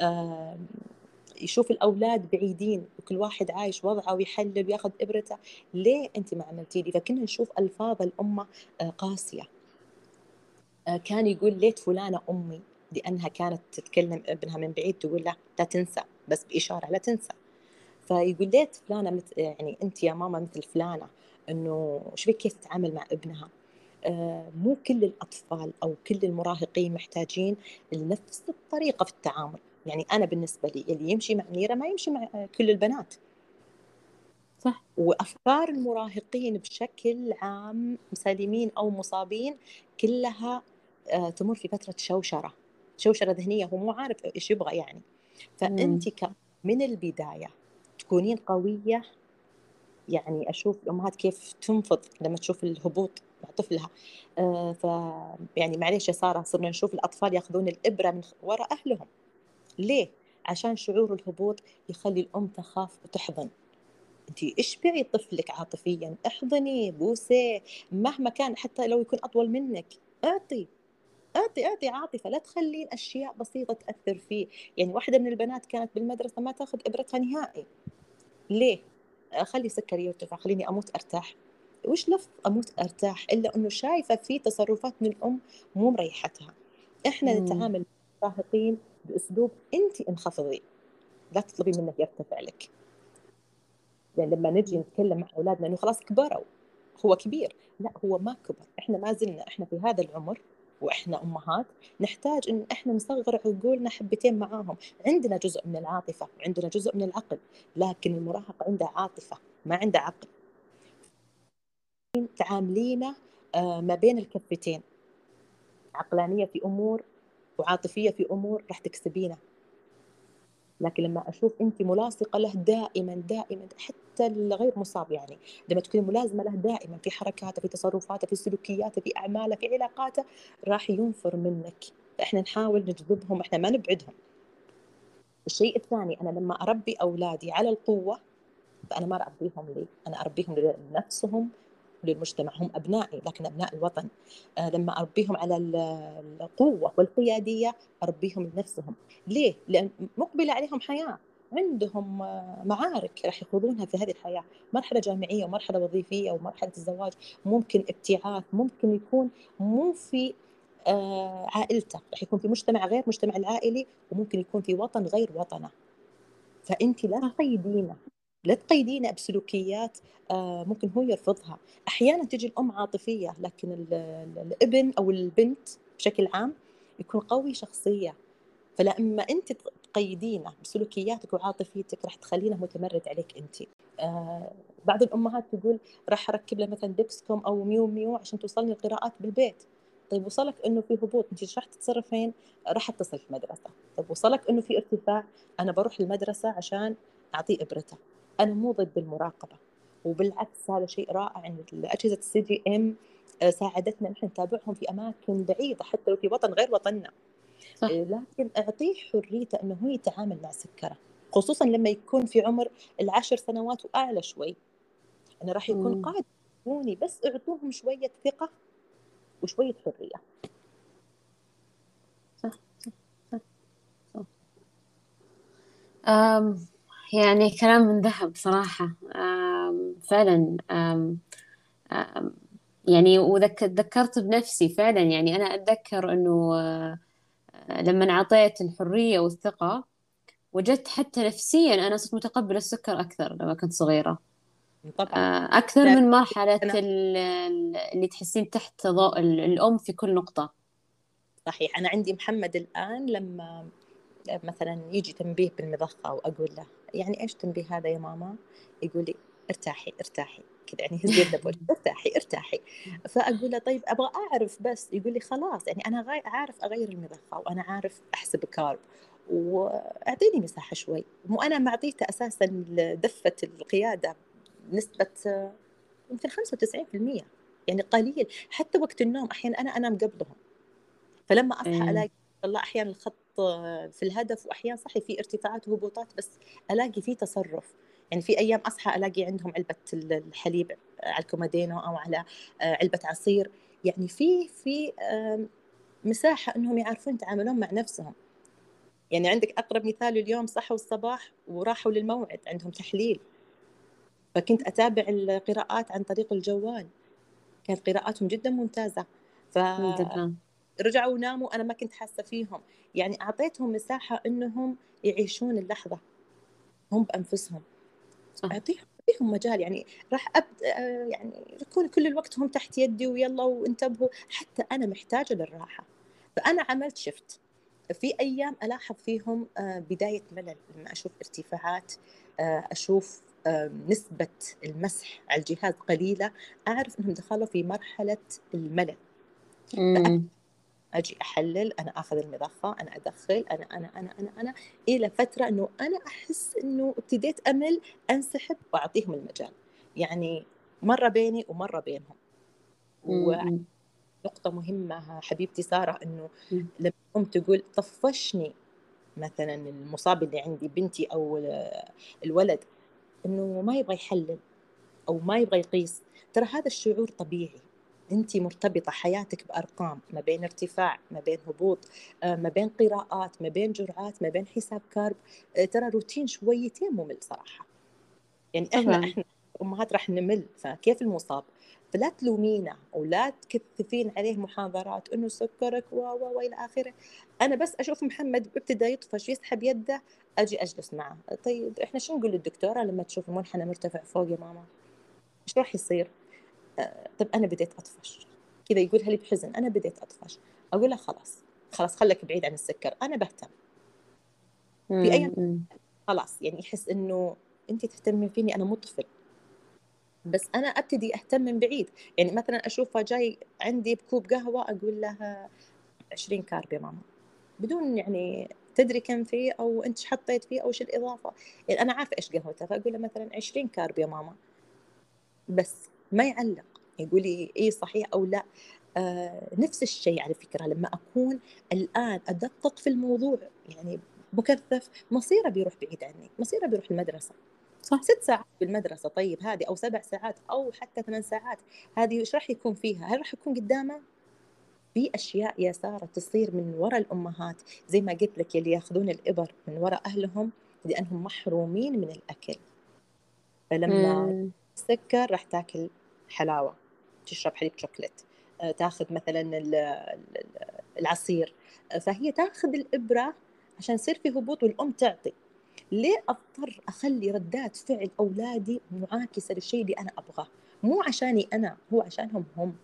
آه، يشوف الأولاد بعيدين وكل واحد عايش وضعه ويحلل ويأخذ إبرته. ليه أنت ما عملتي لي؟ فكنا نشوف ألفاظ الأمة قاسية. كان يقول ليت فلانة أمي لأنها كانت تتكلم ابنها من بعيد تقول له لا تنسى. بس بإشارة لا تنسى. فيقول ليت فلانة مثل يعني أنت يا ماما مثل فلانة إنه إيش بك؟ كيف تتعامل مع ابنها؟ آه مو كل الأطفال أو كل المراهقين محتاجين نفس الطريقة في التعامل. يعني أنا بالنسبة لي اللي يمشي مع منيره ما يمشي مع كل البنات. صح. وأفكار المراهقين بشكل عام مسالمين أو مصابين كلها آه تمر في فترة شوشرة. شوشرة ذهنية هو مو عارف إيش يبغى يعني. فانت من البداية تكونين قوية؟ يعني أشوف الامهات كيف تنفض لما تشوف الهبوط مع طفلها. آه ف يعني معليش يا سارة صرنا نشوف الأطفال يأخذون الإبرة من وراء أهلهم. ليه؟ عشان شعور الهبوط يخلي الأم تخاف وتحضن. انت اشبعي طفلك عاطفيا؟ احضني بوسه مهما كان حتى لو يكون أطول منك أعطي. أعطي أعطي عاطفه لا تخلين أشياء بسيطة تأثر فيه. يعني واحدة من البنات كانت بالمدرسة ما تأخذ إبرتها نهائي. ليه؟ خلي سكري يرتفع خليني أموت أرتاح. وش لف أموت أرتاح؟ إلا أنه شايفة في تصرفات من الأم مو مريحتها. إحنا مم. نتعامل مع المراهقين بأسلوب انت انخفضي. لا تطلبي منه يرتفع لك. يعني لما نجي نتكلم مع أولادنا إنه خلاص كبروا. هو كبير. لا هو ما كبر. إحنا ما زلنا إحنا في هذا العمر وإحنا أمهات نحتاج إن إحنا نصغر عقولنا حبتين معاهم. عندنا جزء من العاطفة وعندنا جزء من العقل لكن المراهق عنده عاطفة ما عنده عقل. تعاملينا آه، ما بين الكفتين. عقلانية في أمور وعاطفية في أمور راح تكسبينه لكن لما أشوف انت ملاصقة له دائما دائما حتى الغير مصاب يعني. لما تكوني ملازمة له دائما في حركاته في تصرفاته في سلوكياته في أعماله في علاقاته راح ينفر منك. إحنا نحاول نجذبهم إحنا ما نبعدهم. الشيء الثاني أنا لما أربي أولادي على القوة فانا ما اربيهم لي. أنا أربيهم لنفسهم للمجتمع هم أبنائي لكن أبناء الوطن. آه لما أربيهم على القوة والقيادية أربيهم لنفسهم. ليه؟ لأن مقبلة عليهم حياة. عندهم آه، معارك راح يخوضونها في هذه الحياة. مرحلة جامعية ومرحلة وظيفية ومرحلة الزواج ممكن ابتعاث ممكن يكون مو في آه عائلته. راح يكون في مجتمع غير مجتمع العائلي وممكن يكون في وطن غير وطنه. فأنت لا تقيدينه. لا تقيدينه بسلوكيات آه، ممكن هو يرفضها. أحيانا تجي الأم عاطفية لكن الابن أو البنت بشكل عام يكون قوي شخصية. فلما أنت تقيدينه بسلوكياتك وعاطفيتك راح تخلينه متمرد عليك أنت. آه بعض الأمهات تقول راح أركب له مثلا Dexcom أو MiaoMiao عشان توصلني القراءات بالبيت. طيب وصلك إنه في هبوط أنت إيش راح تتصرفين؟ راح أتصل في المدرسة طيب وصلك إنه في ارتفاع أنا بروح المدرسة عشان أعطيه إبرته. أنا مو ضد المراقبة وبالعكس هذا شيء رائع إن اجهزه ال CGM ساعدتنا نحن نتابعهم في أماكن بعيدة حتى لو في وطن غير وطننا صح. لكن أعطيه حريته إنه هو يتعامل مع سكره خصوصا لما يكون في عمر العشر سنوات وأعلى شوي انه راح يكون قادر بس أعطوهم شوية ثقة وشوية حرية صح صح صح, صح. يعني كلام من ذهب صراحة. أم فعلا أم أم يعني وذكرت بنفسي فعلا. يعني أنا أتذكر أنه آه، لما أعطيت الحرية والثقة وجدت حتى نفسيا أنا صرت متقبلة السكر أكثر لما كنت صغيرة. طبعا. آه، أكثر من مرحلة اللي تحسين تحت ضوء الأم في كل نقطة. صحيح. أنا عندي محمد الآن لما مثلا يجي تنبيه بالمضخة وأقول له يعني إيش تنبيه هذا يا ماما؟ يقول لي ارتاحي ارتاحي. كذا يعني هز يده ارتاحي ارتاحي. فأقول له طيب أبغى أعرف بس. يقول لي خلاص. يعني أنا عارف أغير المضخه وأنا عارف أحسب كارب وأعطيني مساحة شوي. مو أنا معطيته أساسا دفه القيادة بنسبه يمكن 95% يعني قليل. حتى وقت النوم أحيانا أنا أنام قبلهم. فلما أصحى. الاقي الله أحيانا الخط في الهدف واحيانا صحي في ارتفاعات وهبوطات بس ألاقي في تصرف. يعني في أيام أصحى ألاقي عندهم علبة الحليب على الكومادينو أو على علبة عصير. يعني في في مساحة إنهم يعرفون يتعاملون مع نفسهم. يعني عندك أقرب مثال اليوم صحوا الصباح وراحوا للموعد عندهم تحليل. فكنت أتابع القراءات عن طريق الجوال. كانت قراءاتهم جدا ممتازة. ف رجعوا وناموا أنا ما كنت حاسة فيهم. يعني أعطيتهم مساحة إنهم يعيشون اللحظة. هم بأنفسهم. اعطيهم أعطيهم مجال. يعني راح ابدا يعني يكون كل الوقت هم تحت يدي ويلا وانتبهوا. حتى أنا محتاجة للراحة. فأنا عملت شفت في أيام ألاحظ فيهم آه، بداية ملل لما أشوف ارتفاعات آه، أشوف آه، نسبة المسح على الجهاز قليلة أعرف إنهم دخلوا في مرحلة الملل. أجي أحلل أنا آخذ المضخه أنا أدخل أنا أنا أنا أنا أنا إلى فترة إنه أنا أحس إنه ابتديت أمل أنسحب وأعطيهم المجال. يعني مرة بيني ومرة بينهم. ونقطة مهمة حبيبتي سارة إنه لما ام تقول طفشني مثلا المصاب اللي عندي بنتي أو الولد إنه ما يبغى يحلل أو ما يبغى يقيس. ترى هذا الشعور طبيعي. انت مرتبطة حياتك بأرقام ما بين ارتفاع ما بين هبوط آه، ما بين قراءات ما بين جرعات ما بين حساب كارب آه، ترى روتين شويتين ممل صراحة. يعني إحنا إحنا أمهات راح نمل فكيف المصاب؟ فلا تلومينا ولا تكثفين عليه محاضرات إنه سكرك و و والى آخره. أنا بس أشوف محمد ابتدى يطفش يسحب يده أجي أجلس معه. طيب إحنا شو نقول للدكتورة لما تشوف المنحنى مرتفع فوق يا ماما؟ إيش راح يصير؟ طب أنا بديت أطفش. كذا يقولها لي بحزن؟ أنا بديت أطفش. أقول له خلاص خلاص خليك بعيد عن السكر أنا بهتم. في أي خلاص يعني يحس إنه انت تهتمين فيني أنا مو طفل. بس أنا أبتدي أهتم من بعيد. يعني مثلا أشوفه جاي عندي بكوب قهوة أقول لها 20 كارب يا ماما. بدون يعني تدري كم فيه أو أنت حطيت فيه أو إيش الإضافة. يعني أنا عارفة إيش قهوته فأقول له مثلا 20 كارب يا ماما. بس. ما يعلق. يقول لي اي صحيح أو لا. آه نفس الشيء على فكرة لما أكون الآن أدقق في الموضوع يعني مكثف مصيره بيروح بعيد عني مصيره بيروح المدرسة. صح. ست ساعات بالمدرسة طيب هذه أو سبع ساعات أو حتى ثمان ساعات هذه إيش راح يكون فيها؟ هل راح يكون قدامه؟ في أشياء يا ساره تصير من وراء الأمهات زي ما قلت لك اللي ياخذون الإبر من وراء أهلهم لأنهم محرومين من الأكل. فلما سكر راح تاكل حلاوة تشرب حليب شوكليت آه، تاخذ مثلا العصير آه، فهي تاخذ الإبرة عشان يصير في هبوط والأم تعطي. ليه أضطر أخلي ردات فعل أولادي معاكسة للشيء اللي أنا أبغاه؟ مو عشاني أنا هو عشانهم هم.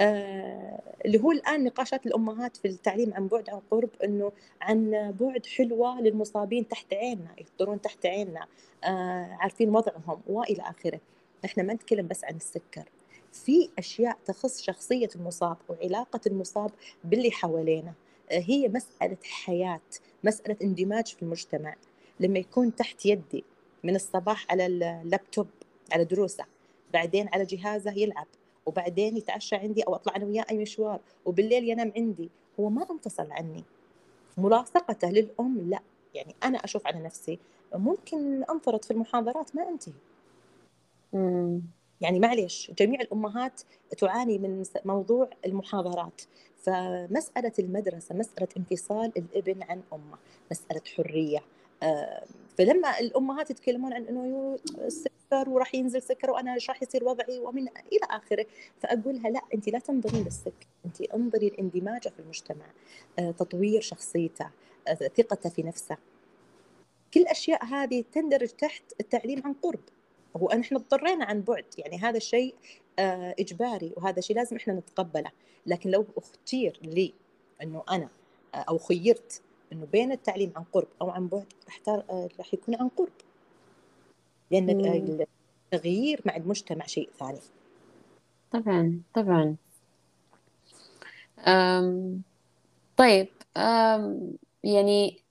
آه اللي هو الآن نقاشات الأمهات في التعليم عن بعد عن قرب إنه عن بعد حلوة للمصابين تحت عيننا يفطرون تحت عيننا آه عارفين وضعهم وإلى آخره. إحنا ما نتكلم بس عن السكر. في أشياء تخص شخصية المصاب وعلاقة المصاب باللي حوالينا. آه، هي مسألة حياة مسألة اندماج في المجتمع. لما يكون تحت يدي من الصباح على اللابتوب على دروسه بعدين على جهازه يلعب وبعدين يتعشى عندي أو أطلع أنا وياه أي مشوار وبالليل ينام عندي هو ما انفصل عني. ملاصقته للأم لا. يعني أنا أشوف على نفسي ممكن أنفرط في المحاضرات ما أنتهي. يعني معليش جميع الأمهات تعاني من موضوع المحاضرات. فمسألة المدرسة مسألة انفصال الابن عن أمه مسألة حرية فلما الأمهات يتكلمون عن إنه السكر وراح ينزل سكر وأنا إيش راح يصير وضعي ومن إلى آخره فاقول لها لا انت لا تنظرين للسكر انت انظري لاندماجه في المجتمع آه، تطوير شخصيته آه، ثقته في نفسه. كل الاشياء هذه تندرج تحت التعليم عن قرب. هو إحنا اضطرينا عن بعد يعني هذا الشيء إجباري وهذا شيء لازم إحنا نتقبله. لكن لو اختير لي إنه أنا أو خيرت إنه بين التعليم عن قرب أو عن بعد راح راح يكون عن قرب. لأن التغيير مع المجتمع شيء ثاني. طبعا طبعا. أم طيب أم يعني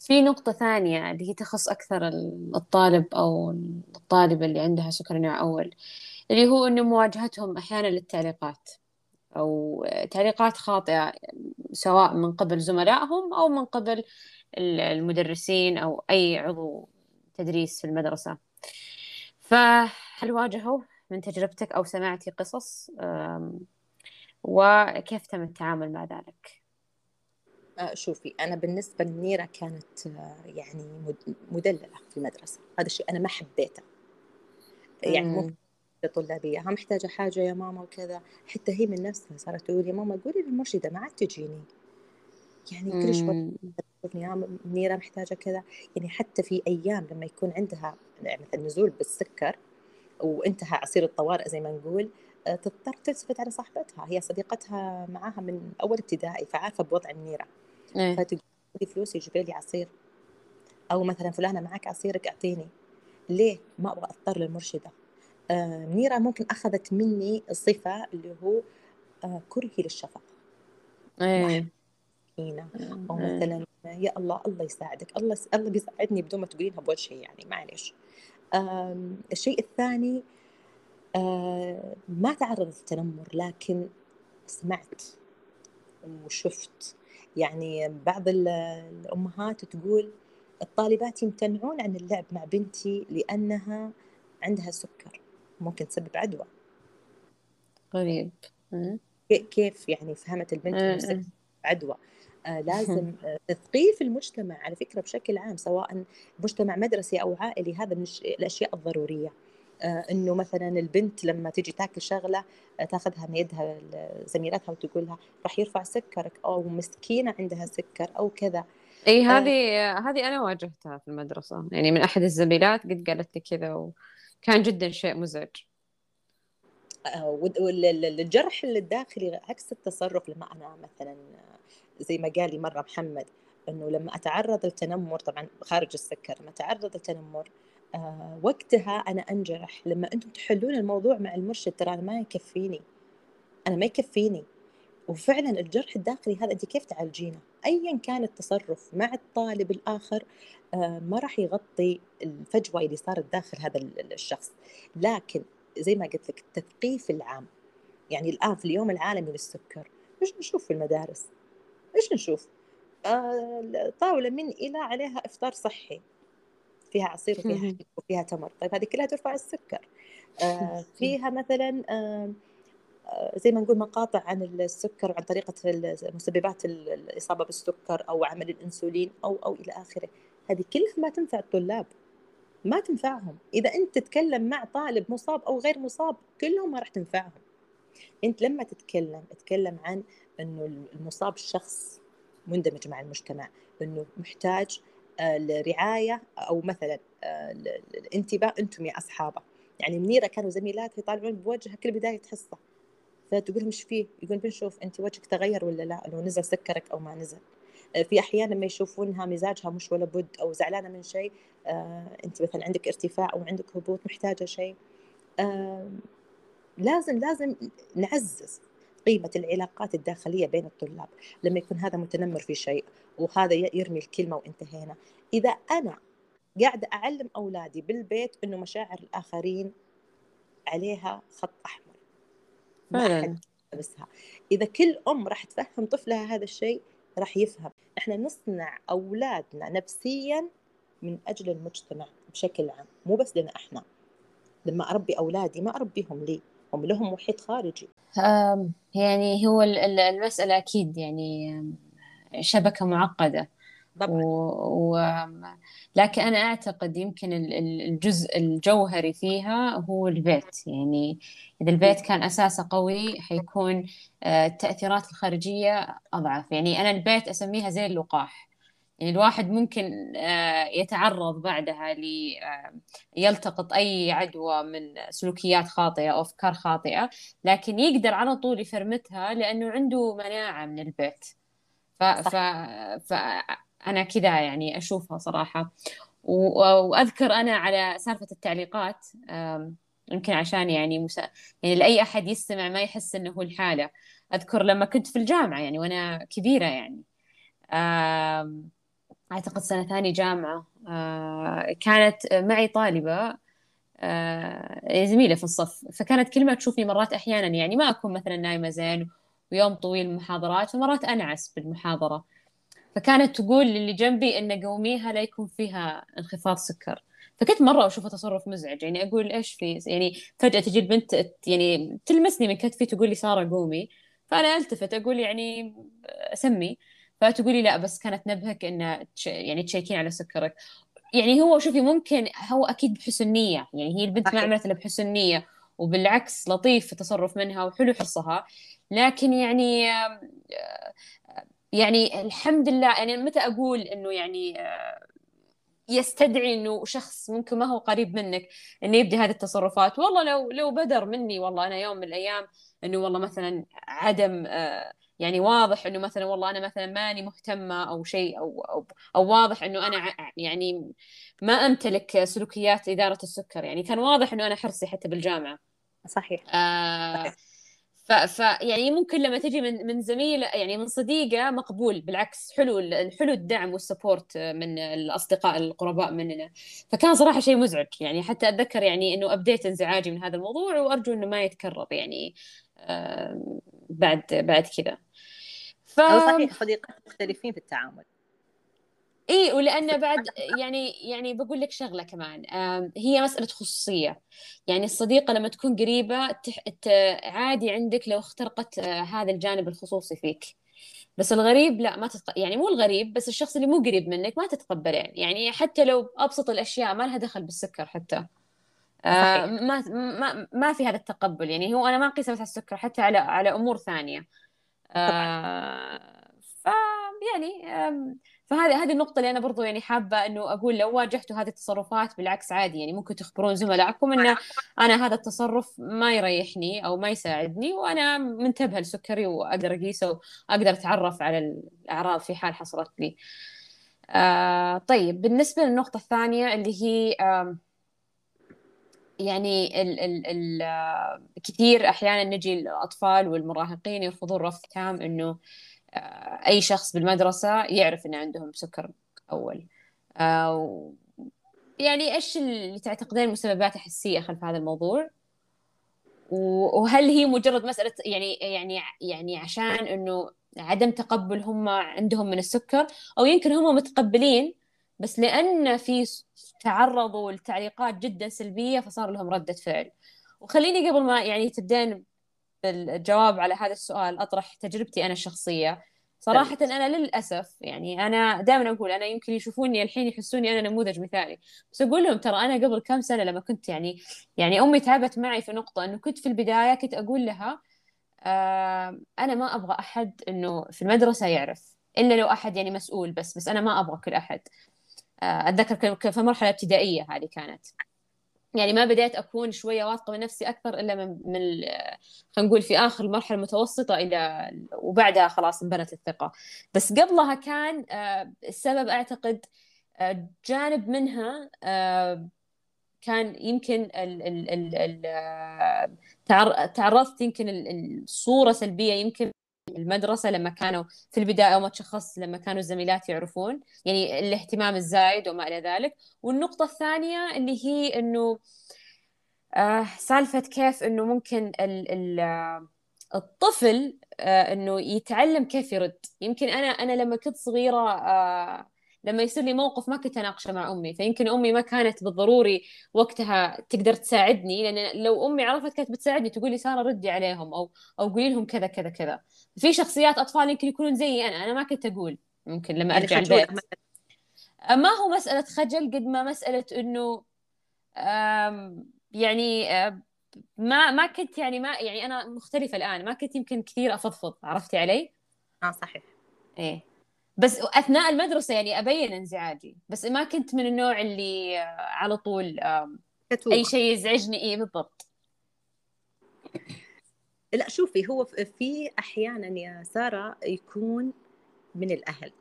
في نقطة ثانية اللي هي تخص أكثر الطالب أو الطالبة اللي عندها سكر نوع أول اللي هو إنه مواجهتهم أحيانا للتعليقات أو تعليقات خاطئة سواء من قبل زملائهم أو من قبل المدرسين أو أي عضو تدريس في المدرسة فهل واجهوا من تجربتك أو سمعتي قصص وكيف تم التعامل مع ذلك؟ آه، شوفي أنا بالنسبة لنيرة كانت آه، يعني مدللة في المدرسة. هذا الشيء أنا ما حبيته. يعني مو طلابية. ها محتاجة حاجة يا ماما وكذا. حتى هي من نفسها صارت تقول يا ماما قولي للمرشدة ما عاد تجيني. يعني كل شوي تشوفني يا منيرة محتاجة كذا. يعني حتى في أيام لما يكون عندها يعني مثلا نزول بالسكر وانتهى عصير الطوارئ زي ما نقول آه، تضطر تلتفت على صاحبتها. هي صديقتها معاها من أول ابتدائي فعارفة بوضع منيرة إيه. فتقول لي فلوسي جيبي لي عصير. أو مثلا فلانة معك عصيرك أعطيني ليه ما أبغى أضطر للمرشدة؟ آه، منيرة ممكن أخذت مني الصفة اللي هو آه، كرهي للشفقة. إيه. أو مثلا يا الله الله يساعدك. الله الله بيساعدني بدون ما تقولينها بوجهي يعني معليش. الشيء الثاني آه، ما تعرضت للتنمر لكن سمعت وشفت. يعني بعض الأمهات تقول الطالبات يمتنعون عن اللعب مع بنتي لأنها عندها سكر ممكن تسبب عدوى. غريب. كيف يعني فهمت البنت عدوى. آه لازم آه تثقيف المجتمع على فكرة بشكل عام سواء مجتمع مدرسي أو عائلي هذا من الأشياء الضرورية. آه إنه مثلا البنت لما تيجي تاكل شغلة آه تاخذها من يدها زميلتها وتقول لها راح يرفع سكرك أو مسكينة عندها سكر أو كذا. إي آه، هذه هذه أنا واجهتها في المدرسة. يعني من أحد الزميلات قد قالت لي كذا و... كان جدا شيء مزعج. آه، والجرح الداخلي عكس التصرف لما أنا مثلا زي ما قال لي مرة محمد إنه لما أتعرض للتنمر طبعا خارج السكر لما أتعرض للتنمر آه وقتها أنا انجرح لما أنتم تحلون الموضوع مع المرشد ترى أنا ما يكفيني. أنا ما يكفيني. وفعلا الجرح الداخلي هذا انت كيف تعالجينه؟ ايا كان التصرف مع الطالب الآخر آه، ما راح يغطي الفجوة اللي صارت داخل هذا الشخص. لكن زي ما قلت لك التثقيف العام. يعني الآن في اليوم العالمي للسكر إيش نشوف في المدارس؟ إيش نشوف؟ آه طاولة من إلى عليها إفطار صحي. فيها عصير وفيها وفيها تمر. طيب هذه كلها ترفع السكر. آه فيها مثلا آه زي ما نقول مقاطع عن السكر وعن طريقة مسببات الإصابة بالسكر أو عمل الأنسولين أو أو إلى آخره. هذه كلها ما تنفع الطلاب. ما تنفعهم. إذا أنت تتكلم مع طالب مصاب أو غير مصاب كلهم ما راح تنفعهم. أنت لما تتكلم تتكلم عن أنه المصاب شخص مندمج مع المجتمع أنه محتاج آه، لرعاية أو مثلا آه، الانتباه أنتم يا أصحابة. يعني منيرة كانوا زميلات يطالعون بوجهها كل بداية حصة فتقول مش فيه؟ يقول بنشوف أنت وجهك تغير ولا لا؟ لو نزل سكرك أو ما نزل. آه، في أحيان لما يشوفونها مزاجها مش ولا بد أو زعلانة من شيء آه أنت مثلا عندك ارتفاع أو عندك هبوط محتاجة شيء. آه لازم لازم نعزز قيمة العلاقات الداخلية بين الطلاب لما يكون هذا متنمر في شيء وهذا يرمي الكلمة وانتهينا. إذا أنا قاعدة أعلم أولادي بالبيت أنه مشاعر الآخرين عليها خط أحمر. ما حد لبسها إذا كل أم راح تفهم طفلها هذا الشيء راح يفهم. إحنا نصنع أولادنا نفسيا من أجل المجتمع بشكل عام مو بس لنا إحنا. لما أربي أولادي ما أربيهم لي. هم لهم محيط خارجي. يعني هو المسألة أكيد يعني شبكة معقدة. طبعا. و... و... لكن أنا أعتقد يمكن الجزء الجوهري فيها هو البيت. يعني إذا البيت كان أساسه قوي حيكون آه، التأثيرات الخارجية أضعف. يعني أنا البيت أسميها زي اللقاح. يعني الواحد ممكن آه، يتعرض بعدها لي آه، يلتقط أي عدوى من سلوكيات خاطئة أو أفكار خاطئة لكن يقدر على طول يفرمتها لأنه عنده مناعة من البيت. ف... ف... فأنا كذا يعني أشوفها صراحة. وأذكر أنا على سالفة التعليقات يمكن عشان يعني مسا... يعني لأي أحد يستمع ما يحس إنه هو الحالة أذكر لما كنت في الجامعة يعني وأنا كبيرة يعني. أعتقد سنة ثانية جامعة. آه، كانت معي طالبة آه، زميلة في الصف. فكانت كل ما تشوفني مرات أحيانا يعني ما أكون مثلا نايمة زين ويوم طويل محاضرات ومرات أنعس بالمحاضرة. فكانت تقول للي جنبي إن قوميها لا يكون فيها انخفاض سكر. فكنت مرة أشوفه تصرف مزعج يعني أقول إيش في؟ يعني فجأة تجي البنت يعني تلمسني من كتفي تقول لي سارة قومي. فأنا ألتفت أقول يعني سمي. فتقولي لا بس كانت نبهك إنه يعني تشيكين على سكرك. يعني هو شوفي ممكن هو أكيد بحسن نية. يعني هي البنت ما عملت إلا بحسن نية وبالعكس لطيف في التصرف منها وحلو حرصها لكن يعني يعني الحمد لله يعني متى أقول إنه يعني يستدعي إنه شخص ممكن ما هو قريب منك إنه يبدي هذه التصرفات؟ والله لو لو بدر مني والله أنا يوم من الأيام إنه والله مثلا عدم يعني واضح إنه مثلا والله أنا مثلا ماني مهتمة أو شيء أو أو, أو واضح إنه أنا يعني ما أمتلك سلوكيات إدارة السكر. يعني كان واضح إنه أنا حرصي حتى بالجامعة. صحيح, آه صحيح. ف, ف يعني ممكن لما تجي من من زميله يعني من صديقة مقبول. بالعكس حلو الحلو الدعم وال support من الأصدقاء القرباء مننا. فكان صراحة شيء مزعج. يعني حتى أتذكر يعني إنه ابديت انزعاجي من هذا الموضوع وأرجو إنه ما يتكرر. يعني آه بعد بعد كذا. ف... صحيح صديقات مختلفين في التعامل. اي ولأن بعد يعني يعني بقول لك شغلة كمان. هي مسألة خصوصية. يعني الصديقة لما تكون قريبة تح... عادي عندك لو اخترقت آه، هذا الجانب الخصوصي فيك. بس الغريب لا ما تتق... يعني مو الغريب بس الشخص اللي مو قريب منك ما تتقبله. يعني يعني حتى لو أبسط الأشياء ما لها دخل بالسكر حتى. آه ما ما ما في هذا التقبل. يعني هو أنا ما اقيسه بس على السكر حتى على على أمور ثانية. آه ف يعني فهذه هذه النقطة اللي أنا برضو يعني حابة إنه أقول لو واجهتوا هذه التصرفات بالعكس عادي. يعني ممكن تخبرون زملائكم إن أنا هذا التصرف ما يريحني أو ما يساعدني وأنا منتبهة لسكري وأقدر أقيسه وأقدر أتعرف على الأعراض في حال حصلت لي. آه طيب بالنسبة للنقطة الثانية اللي هي آه يعني ال ال ال كثير أحيانا نجي الأطفال والمراهقين يرفضون رفض تام إنه آه، أي شخص بالمدرسة يعرف إن عندهم سكر أول. آه، يعني إيش اللي تعتقدين مسببات حسية خلف هذا الموضوع؟ وهل هي مجرد مسألة يعني يعني يعني عشان إنه عدم تقبل هم عندهم من السكر؟ أو يمكن هم متقبلين بس لأن في تعرضوا لتعليقات جدا سلبية فصار لهم ردة فعل. وخليني قبل ما يعني تبدين بالجواب على هذا السؤال أطرح تجربتي أنا الشخصية. صراحة أنا للأسف يعني أنا دائما أقول أنا يمكن يشوفوني الحين يحسوني أنا نموذج مثالي. بس أقول لهم ترى أنا قبل كم سنة لما كنت يعني يعني أمي تعبت معي في نقطة إنه كنت في البداية كنت أقول لها آه أنا ما أبغى أحد إنه في المدرسة يعرف إلا لو أحد يعني مسؤول بس بس أنا ما أبغى كل أحد. آه أتذكر في مرحلة ابتدائية هذه كانت. يعني ما بديت أكون شوية واثقة من نفسي أكثر إلا من, من خلينا نقول في آخر المرحله المتوسطه إلى وبعدها خلاص انبنت الثقة. بس قبلها كان آه، السبب أعتقد آه، جانب منها كان يمكن ال ال ال تعرضت يمكن الصورة سلبية يمكن المدرسة لما كانوا في البداية أو ما تشخصت لما كانوا الزميلات يعرفون يعني الاهتمام الزايد وما إلى ذلك. والنقطة الثانية اللي هي إنه آه سالفة كيف إنه ممكن ال ال الطفل آه إنه يتعلم كيف يرد. يمكن أنا أنا لما كنت صغيرة آه لما يصير لي موقف ما كنت أناقشه مع أمي فيمكن أمي ما كانت بالضروري وقتها تقدر تساعدني لأن لو أمي عرفت كانت بتساعدني تقول لي سارة ردي عليهم أو أو قولي لهم كذا كذا كذا. في شخصيات أطفال يمكن يكونون زيي أنا أنا ما كنت أقول ممكن لما يعني أرجع البيت. ما هو مسألة خجل قد ما مسألة إنه يعني ما ما كنت يعني ما يعني أنا مختلفة الآن ما كنت يمكن كثير أفضفض عرفتي علي؟ آه صحيح. إيه. بس أثناء المدرسة يعني أبين انزعاجي. بس ما كنت من النوع اللي على طول أي شيء يزعجني إيه بالضبط. لا شوفي هو في أحيانا يا سارة يكون من الأهل.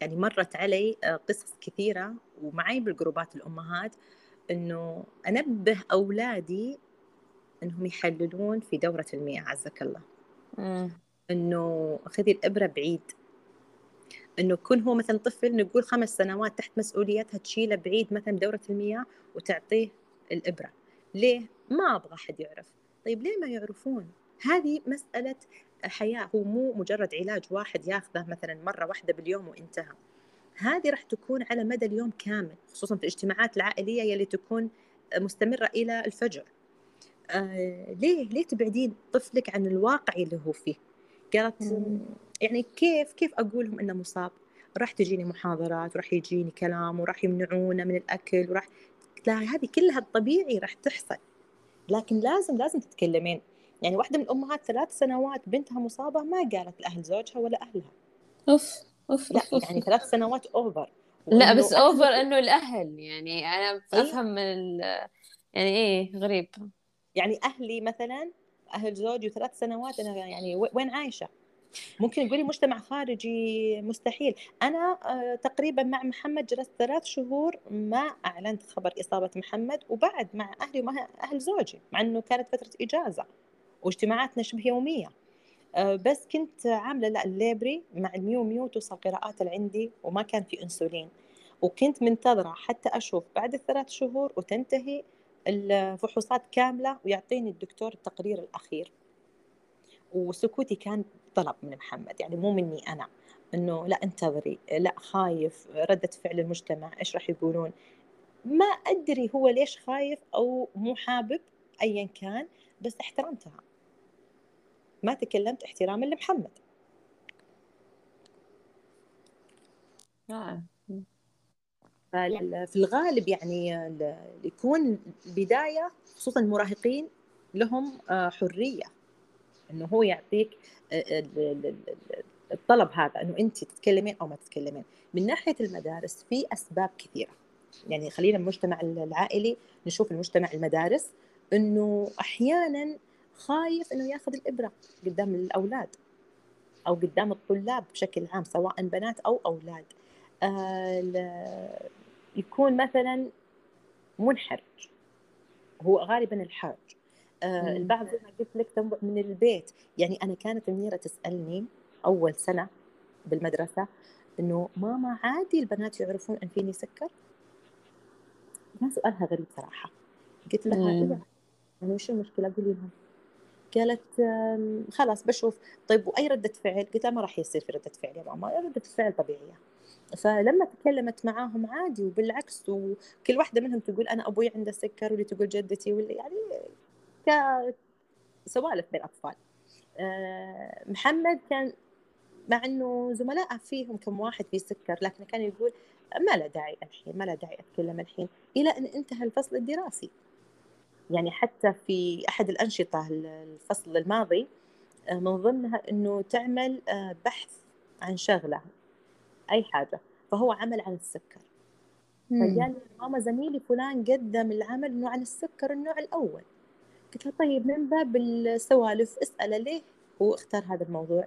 يعني مرت علي آه، قصص كثيرة ومعي بالجروبات الأمهات إنه أنبه أولادي إنهم يحللون في دورة المياه عزك الله. إنه خذي الإبرة بعيد. إنه يكون هو مثلا طفل نقول خمس سنوات تحت مسؤوليتها تشيله بعيد مثلا دورة المياه وتعطيه الإبرة. ليه؟ ما أبغى أحد يعرف. طيب ليه ما يعرفون؟ هذه مسألة حياة. هو مو مجرد علاج واحد ياخذه مثلا مرة واحدة باليوم وانتهى. هذه راح تكون على مدى اليوم كامل خصوصا في الاجتماعات العائلية يلي تكون مستمرة إلى الفجر. آه ليه؟ ليه تبعدين طفلك عن الواقع اللي هو فيه؟ قالت يعني كيف كيف أقول لهم إنه مصاب؟ راح تجيني محاضرات وراح يجيني كلام وراح يمنعونا من الأكل وراح لا هذه كلها الطبيعي راح تحصل. لكن لازم لازم تتكلمين. يعني واحدة من الأمهات ثلاث سنوات بنتها مصابة ما قالت لأهل زوجها ولا أهلها. أوف أوف لا أوف. يعني ثلاث سنوات over لا بس over إنه الأهل. يعني أنا إيه؟ أفهم من يعني إيه غريب. يعني أهلي مثلا أهل زوجي وثلاث سنوات أنا يعني وين عايشة؟ ممكن تقولي مجتمع خارجي مستحيل. أنا آه، تقريبا مع محمد جلست ثلاث شهور ما أعلنت خبر إصابة محمد وبعد مع أهلي ومع أهل زوجي مع إنه كانت فترة إجازة واجتماعاتنا شبه يومية. آه، بس كنت عاملة لا ال Libre مع ال MiaoMiao توصل قراءات اللي عندي وما كان في إنسولين. وكنت منتظرة حتى أشوف بعد الثلاث شهور وتنتهي الفحوصات كاملة ويعطيني الدكتور التقرير الأخير. وسكوتي كان طلب من محمد يعني مو مني أنا إنه لا انتظري لا خايف ردة فعل المجتمع إيش راح يقولون؟ ما أدري هو ليش خايف أو مو حابب ايا كان بس احترمتها. ما تكلمت احتراما لمحمد. آه. في الغالب يعني يكون البداية خصوصا المراهقين لهم آه، حرية. إنه هو يعطيك آه، الطلب هذا إنه أنت تتكلمين أو ما تتكلمين. من ناحية المدارس في أسباب كثيرة. يعني خلينا المجتمع العائلي نشوف المجتمع المدارس إنه أحيانا خايف إنه ياخذ الإبرة قدام الأولاد أو قدام الطلاب بشكل عام سواء بنات أو أولاد. آه يكون مثلا منحرج. هو غالبا الحرج. آه البعض زي ما قلت لك من البيت. يعني أنا كانت الميره تسألني أول سنة بالمدرسة إنه ماما عادي البنات يعرفون إن فيني سكر؟ ما سؤالها غريب صراحة. قلت لها أيوه يعني وش المشكلة؟ قولي لهم قالت خلاص بشوف. طيب وأي ردة فعل؟ قلت لها ما راح يصير في ردة فعل يا ماما ردة فعل طبيعية. فلما تكلمت معاهم عادي وبالعكس وكل واحدة منهم تقول أنا أبوي عنده سكر واللي تقول جدتي واللي يعني كسوالف بين الأطفال. آه، محمد كان مع إنه زملاء فيهم كم واحد في سكر لكن كان يقول ما له داعي الحين ما له داعي اتكلم الحين إلى أن انتهى الفصل الدراسي. يعني حتى في أحد الأنشطة الفصل الماضي آه، من ضمنها إنه تعمل آه، بحث عن شغلة أي حاجة فهو عمل عن السكر. فقال ماما زميلي فلان قدم العمل إنه عن السكر النوع الأول. قلت له طيب من باب السوالف اسأله ليه هو اختار هذا الموضوع.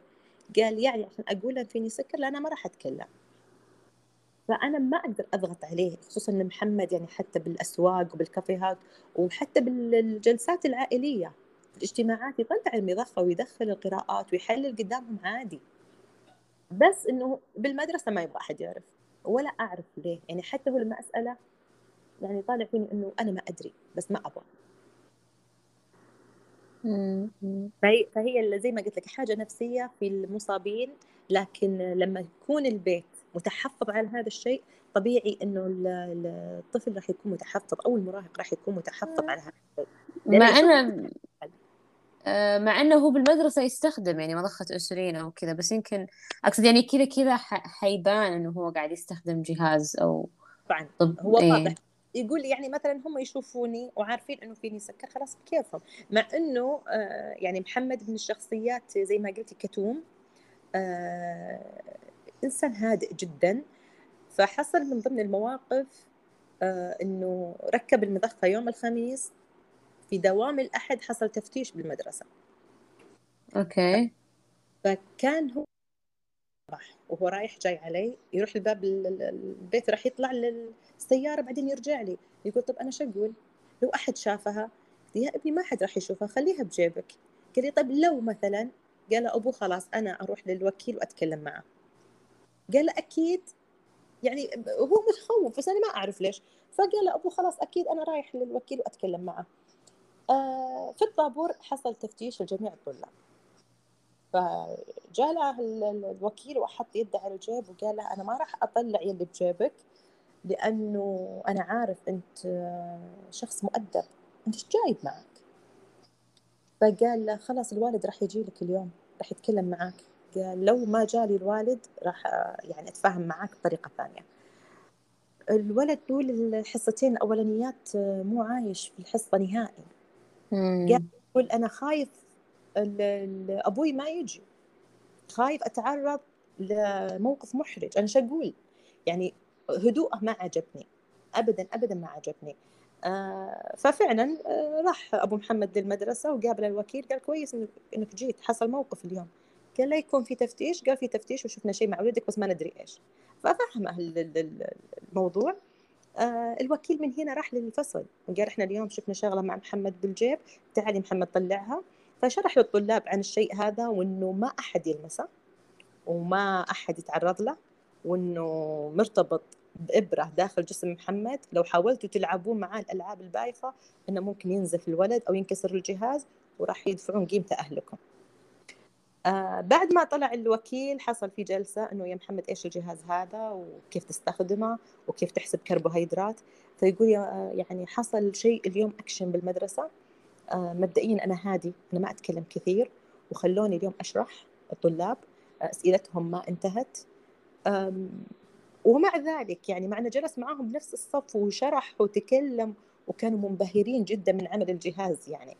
قال يعني عشان أقول له فيني سكر لا أنا ما راح أتكلم. فأنا ما أقدر أضغط عليه خصوصا ان محمد يعني حتى بالأسواق وبالكافيهات وحتى بالجلسات العائلية الاجتماعات يطلع المظخه ويدخل القراءات ويحلل قدامهم عادي. بس إنه بالمدرسة ما يبغى أحد يعرف ولا أعرف ليه. يعني حتى هو لما أسأله يعني طالع فيني إنه أنا ما أدري بس ما أبغى. فهي فهي زي ما قلت لك حاجة نفسية في المصابين. لكن لما يكون البيت متحفظ على هذا الشيء طبيعي إنه الطفل راح يكون متحفظ أو المراهق راح يكون متحفظ على هذا الشيء. مع إنه آه، مع إنه هو بالمدرسة يستخدم يعني مضخة انسولين أو كذا بس يمكن أقصد يعني كذا كذا حيبان إنه هو قاعد يستخدم جهاز أو طبعا. طب هو إيه؟ واضح. يقول يعني مثلا هم يشوفوني وعارفين إنه فيني سكر خلاص بكيفهم. مع إنه آه يعني محمد من الشخصيات زي ما قلتي كتوم آه إنسان هادئ جدا. فحصل من ضمن المواقف آه إنه ركب المضخه يوم الخميس. في دوام الأحد حصل تفتيش بالمدرسة. أوكي. فكان هو راح وهو رايح جاي علي يروح الباب البيت راح يطلع للسيارة بعدين يرجع لي يقول طب أنا شو أقول؟ لو أحد شافها يا ابني ما حد راح يشوفها خليها بجيبك. قال لي طيب لو مثلا قال أبو خلاص أنا أروح للوكيل وأتكلم معه. قال أكيد يعني هو متخوف بس أنا ما أعرف ليش. فقال أبو خلاص أكيد أنا رايح للوكيل وأتكلم معه. آه في الطابور حصل تفتيش لجميع الطلاب فجاء له الوكيل وحط يده على الجيب وقال له أنا ما راح أطلع يلي بجيبك لأنه أنا عارف أنت شخص مؤدب أنت إيش جايب معك؟ فقال له خلاص الوالد راح يجي لك اليوم راح يتكلم معك قال لو ما جالي الوالد راح يعني أتفاهم معك بطريقة ثانية. الولد طول الحصتين الأولانيات مو عايش في الحصة نهائي. قال يقول أنا خايف أبوي ما يجي. خايف أتعرض لموقف محرج. أنا شو أقول؟ يعني هدوءه ما عجبني. ابدا ابدا ما عجبني. آه ففعلا آه راح أبو محمد للمدرسة وقابل الوكيل قال كويس إنك جيت حصل موقف اليوم. قال لا يكون في تفتيش. قال في تفتيش وشفنا شيء مع ولدك بس ما ندري إيش. ففهم أهل الموضوع. آه الوكيل من هنا راح للفصل. وقال إحنا اليوم شفنا شغلة مع محمد بالجيب. تعالي محمد طلعها. فشرح للطلاب عن الشيء هذا وإنه ما أحد يلمسه وما أحد يتعرض له وإنه مرتبط بإبرة داخل جسم محمد. لو حاولتوا تلعبون معاه الألعاب البايخة إنه ممكن ينزف الولد أو ينكسر الجهاز وراح يدفعون قيمته أهلكم. آه بعد ما طلع الوكيل حصل في جلسة إنه يا محمد إيش الجهاز هذا وكيف تستخدمه وكيف تحسب كربوهيدرات. فيقول يعني حصل شيء اليوم أكشن بالمدرسة. مبدئيا أنا هادي أنا ما أتكلم كثير وخلوني اليوم أشرح الطلاب آه أسئلتهم ما انتهت. ومع ذلك يعني معنا جلس معاهم بنفس الصف وشرح وتكلم وكانوا منبهرين جدا من عمل الجهاز يعني.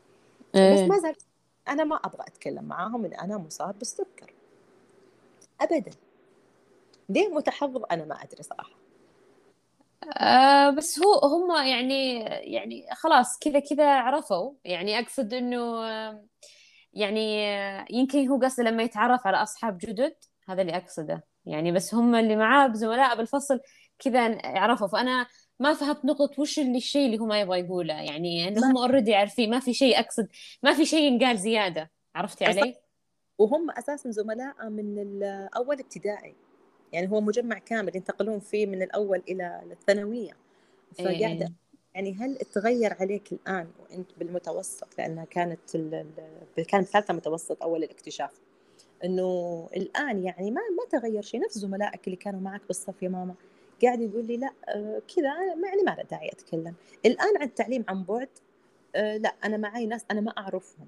بس ما زال أنا ما أبغى أتكلم معاهم ان أنا مصاب بالسكر. ابدا. ليه متحفظ؟ أنا ما أدري صراحة. آه بس هو هم يعني يعني خلاص كذا كذا عرفوا. يعني أقصد إنه يعني يمكن هو قصده لما يتعرف على أصحاب جدد هذا اللي أقصده. يعني بس هم اللي معاه بزملاء بالفصل كذا عرفوا. فأنا ما فهمت نقطة وش اللي الشيء اللي هو ما يبغى يقوله. يعني إنه هم اوريدي عارفين ما في شيء أقصد ما في شيء ينقال زيادة. عرفتي علي؟ وهم أساسا زملاء من الأول ابتدائي. يعني هو مجمع كامل ينتقلون فيه من الأول إلى الثانوية. فقاعدة إيه. يعني هل تغير عليك الآن وأنت بالمتوسط؟ لأنها كانت كانت ثالثة متوسط أول الاكتشاف. إنه الآن يعني ما ما تغير شيء. نفس زملائك اللي كانوا معك بالصف يا ماما. قاعد يقول لي لا آه، كذا ما يعني ما له داعي أتكلم. الآن عن التعليم عن بعد آه، لا أنا معي ناس أنا ما أعرفهم.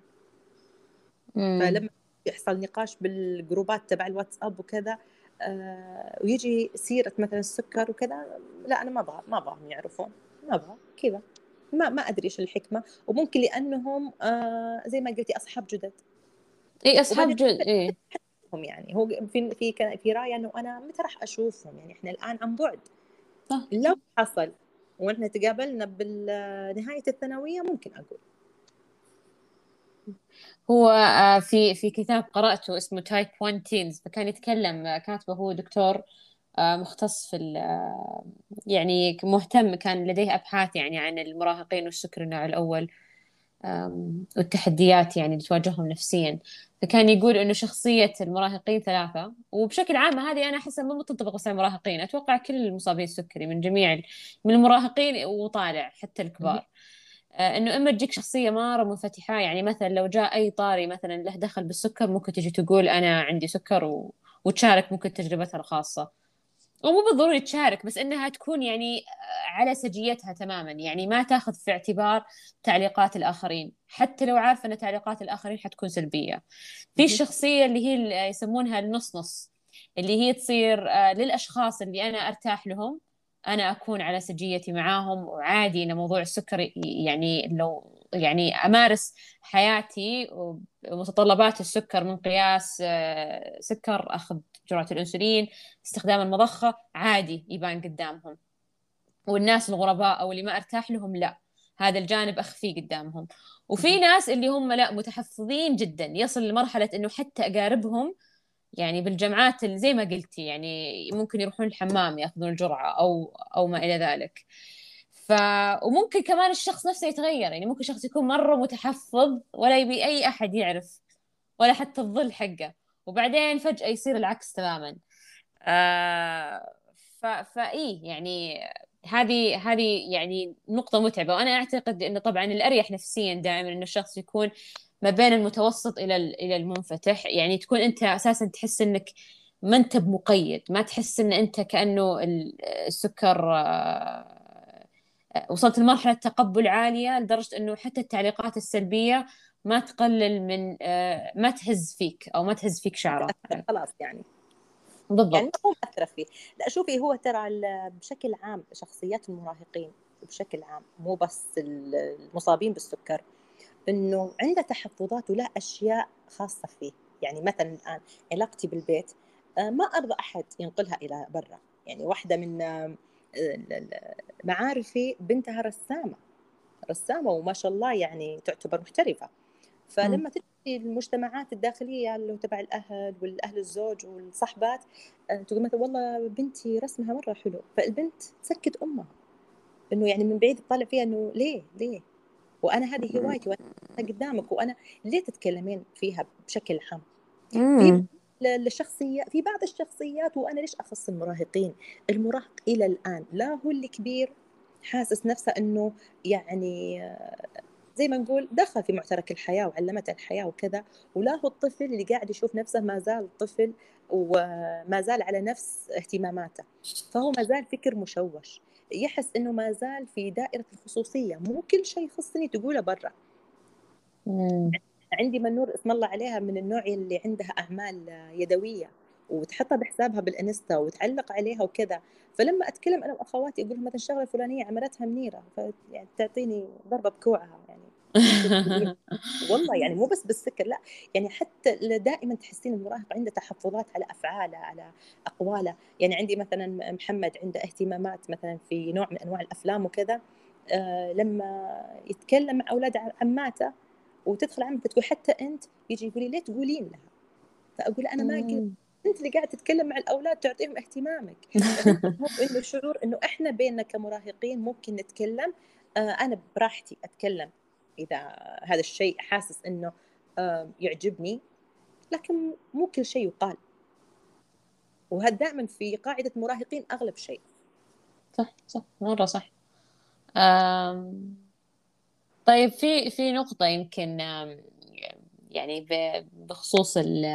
مم. فلما يحصل نقاش بالجروبات تبع الواتساب وكذا ويجي سيرة مثلا السكر وكذا لا أنا ما أبغى ما ابغاهم يعرفون ما أبغى كذا. ما ما أدري إيش الحكمة. وممكن لأنهم زي ما قلتي أصحاب جدد. إي أصحاب جد إي. يعني. هو في في في رايه إنه أنا متى راح أشوفهم؟ يعني إحنا الآن عن بعد. صح. لو حصل وإحنا تقابلنا بنهايه الثانوية ممكن أقول. هو آه، في في كتاب قرأته اسمه Type 1 Teens فكان يتكلم آه، كاتبه هو دكتور آه، مختص في يعني مهتم كان لديه أبحاث يعني عن المراهقين والسكر النوع الأول والتحديات يعني اللي تواجههم نفسيا. فكان يقول إنه شخصية المراهقين ثلاثة وبشكل عام هذه أنا احسها مو تنطبق بس على المراهقين أتوقع كل المصابين السكري من جميع من المراهقين وطالع حتى الكبار. إنه إما تجيك شخصية مره منفتحه يعني مثلا لو جاء أي طاري مثلا له دخل بالسكر ممكن تجي تقول أنا عندي سكر و... وتشارك ممكن تجربتها الخاصة. ومو بالضروري تشارك بس إنها تكون يعني آه، على سجيتها تماما. يعني ما تأخذ في اعتبار تعليقات الآخرين. حتى لو عارفه إن تعليقات الآخرين حتكون سلبية. في الشخصيه اللي هي يسمونها النص نص اللي هي تصير آه، للأشخاص اللي أنا أرتاح لهم أنا أكون على سجيتي معاهم وعادي إن موضوع السكر يعني لو يعني أمارس حياتي ومتطلبات السكر من قياس آه، سكر أخذ جرعة الأنسولين استخدام المضخة عادي يبان قدامهم. والناس الغرباء أو اللي ما أرتاح لهم لا هذا الجانب اخفيه قدامهم. وفي ناس اللي هم لا متحفظين جدا يصل لمرحلة إنه حتى أقاربهم يعني بالجامعات اللي زي ما قلتي يعني ممكن يروحون الحمام ياخذون الجرعة أو أو ما إلى ذلك. ف وممكن كمان الشخص نفسه يتغير يعني ممكن شخص يكون مرة متحفظ ولا يبي أي أحد يعرف ولا حتى الظل حقه وبعدين فجأة يصير العكس تماما. آه ف... فإيه يعني هذه هذه يعني نقطة متعبة وأنا أعتقد أنه طبعا الأريح نفسيا دائما أنه الشخص يكون ما بين المتوسط إلى إلى المنفتح. يعني تكون أنت أساسا تحس إنك ما أنت بمقيد ما تحس إن أنت كأنه السكر آه، وصلت لمرحلة تقبل عالية لدرجة إنه حتى التعليقات السلبية ما تقلل من آه، ما تهز فيك أو ما تهز فيك شعره خلاص يعني. بالضبط. يعني هو مأثرة فيه. لا شوفي هو ترى بشكل عام شخصيات المراهقين بشكل عام مو بس المصابين بالسكر إنه عنده تحفظات ولا أشياء خاصة فيه. يعني مثلا الآن علاقتي بالبيت آه، ما أرضى أحد ينقلها إلى برا. يعني واحدة من آه، معارفي بنتها رسامة. رسامة وما شاء الله يعني تعتبر محترفة. فلما تجي المجتمعات الداخلية اللي تبع الأهل والأهل الزوج والصحبات آه، تقول مثلا والله بنتي رسمها مرة حلو. فالبنت تسكت أمها. إنه يعني من بعيد تطالع فيها إنه ليه؟ ليه؟ وأنا هذه هوايتي وأنا قدامك وأنا ليه تتكلمين فيها بشكل عام؟ في الشخصية في بعض الشخصيات وأنا ليش أخص المراهقين؟ المراهق إلى الآن لا هو الكبير حاسس نفسه إنه يعني زي ما نقول دخل في معترك الحياة وعلمته الحياة وكذا ولا هو الطفل اللي قاعد يشوف نفسه ما زال طفل وما زال على نفس اهتماماته. فهو ما زال فكر مشوش. يحس إنه ما زال في دائرة الخصوصية مو كل شيء يخصني تقوله برا. عندي منور اسم الله عليها من النوع اللي عندها أعمال يدوية وتحطها بحسابها بالإنستا وتعلق عليها وكذا. فلما أتكلم أنا وأخواتي أقول لهم مثلا الشغلة الفلانية عملتها منيرة يعني تعطيني ضربة بكوعها يعني. والله يعني مو بس بالسكر لا يعني حتى دائما تحسين المراهق عنده تحفظات على أفعاله على أقواله. يعني عندي مثلا محمد عنده اهتمامات مثلا في نوع من أنواع الأفلام وكذا آه لما يتكلم مع أولاد عماته وتدخل عمته تقول حتى أنت يجي يقول لي ليه تقولين لها؟ فأقول أنا ما قلت أنت اللي قاعدة تتكلم مع الأولاد تعطيهم اهتمامك. انه الشعور إنه إحنا بيننا كمراهقين ممكن نتكلم آه أنا براحتي أتكلم. إذا هذا الشيء حاسس إنه يعجبني لكن مو كل شيء يقال. وهذا دائما في قاعدة مراهقين أغلب شيء. صح صح مرة صح. أم... طيب في في نقطة يمكن يعني بخصوص ال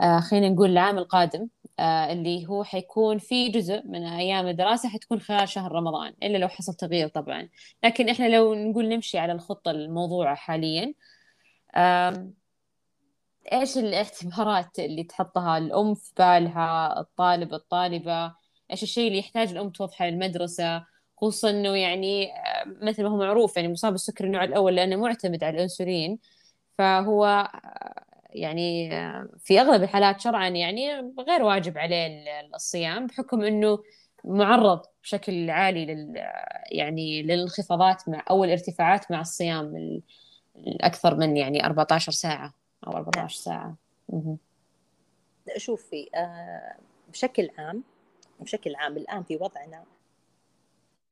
آه، خلينا نقول العام القادم. اللي هو حيكون في جزء من أيام الدراسة حتكون خلال شهر رمضان إلا لو حصل تغيير طبعا. لكن إحنا لو نقول نمشي على الخطة الموضوعة حاليا إيش الاعتبارات اللي تحطها؟ الأم في بالها الطالب الطالبة إيش الشيء اللي يحتاج الأم توضحه للمدرسة؟ خصوصا إنه يعني آه، مثل ما هو معروف يعني مصاب بالسكر النوع الأول لأنه معتمد على الأنسولين فهو يعني في أغلب الحالات شرعا يعني غير واجب عليه الصيام بحكم إنه معرض بشكل عالي لل يعني للانخفاضات مع أو الارتفاعات مع الصيام الأكثر من يعني 14 ساعة أو 14 ساعة. شوفي آه، بشكل عام بشكل عام الآن في وضعنا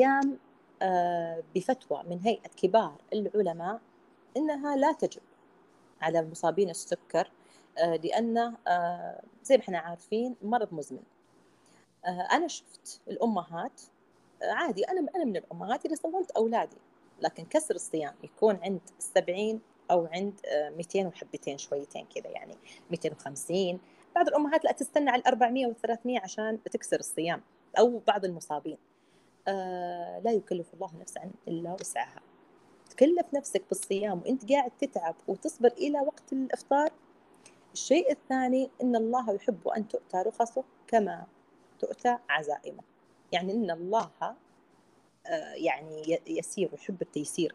صيام آه، بفتوى من هيئة كبار العلماء إنها لا تجب. على المصابين السكر آه، لأنه زي ما إحنا عارفين مرض مزمن. آه، أنا شفت الأمهات عادي أنا أنا من الأمهات اللي صومت أولادي لكن كسر الصيام يكون عند السبعين أو عند 200 وحبتين شويتين كذا يعني 250 بعض الأمهات لا تستنى على 400 و 300 عشان تكسر الصيام أو بعض المصابين. آه لا يكلف الله نفسا إلا وسعها. تكلف نفسك بالصيام وانت قاعد تتعب وتصبر إلى وقت الإفطار. الشيء الثاني إن الله يحب أن تؤتى رخصه كما تؤتى عزائمه. يعني إن الله آه، يعني يسير ويحب التيسير.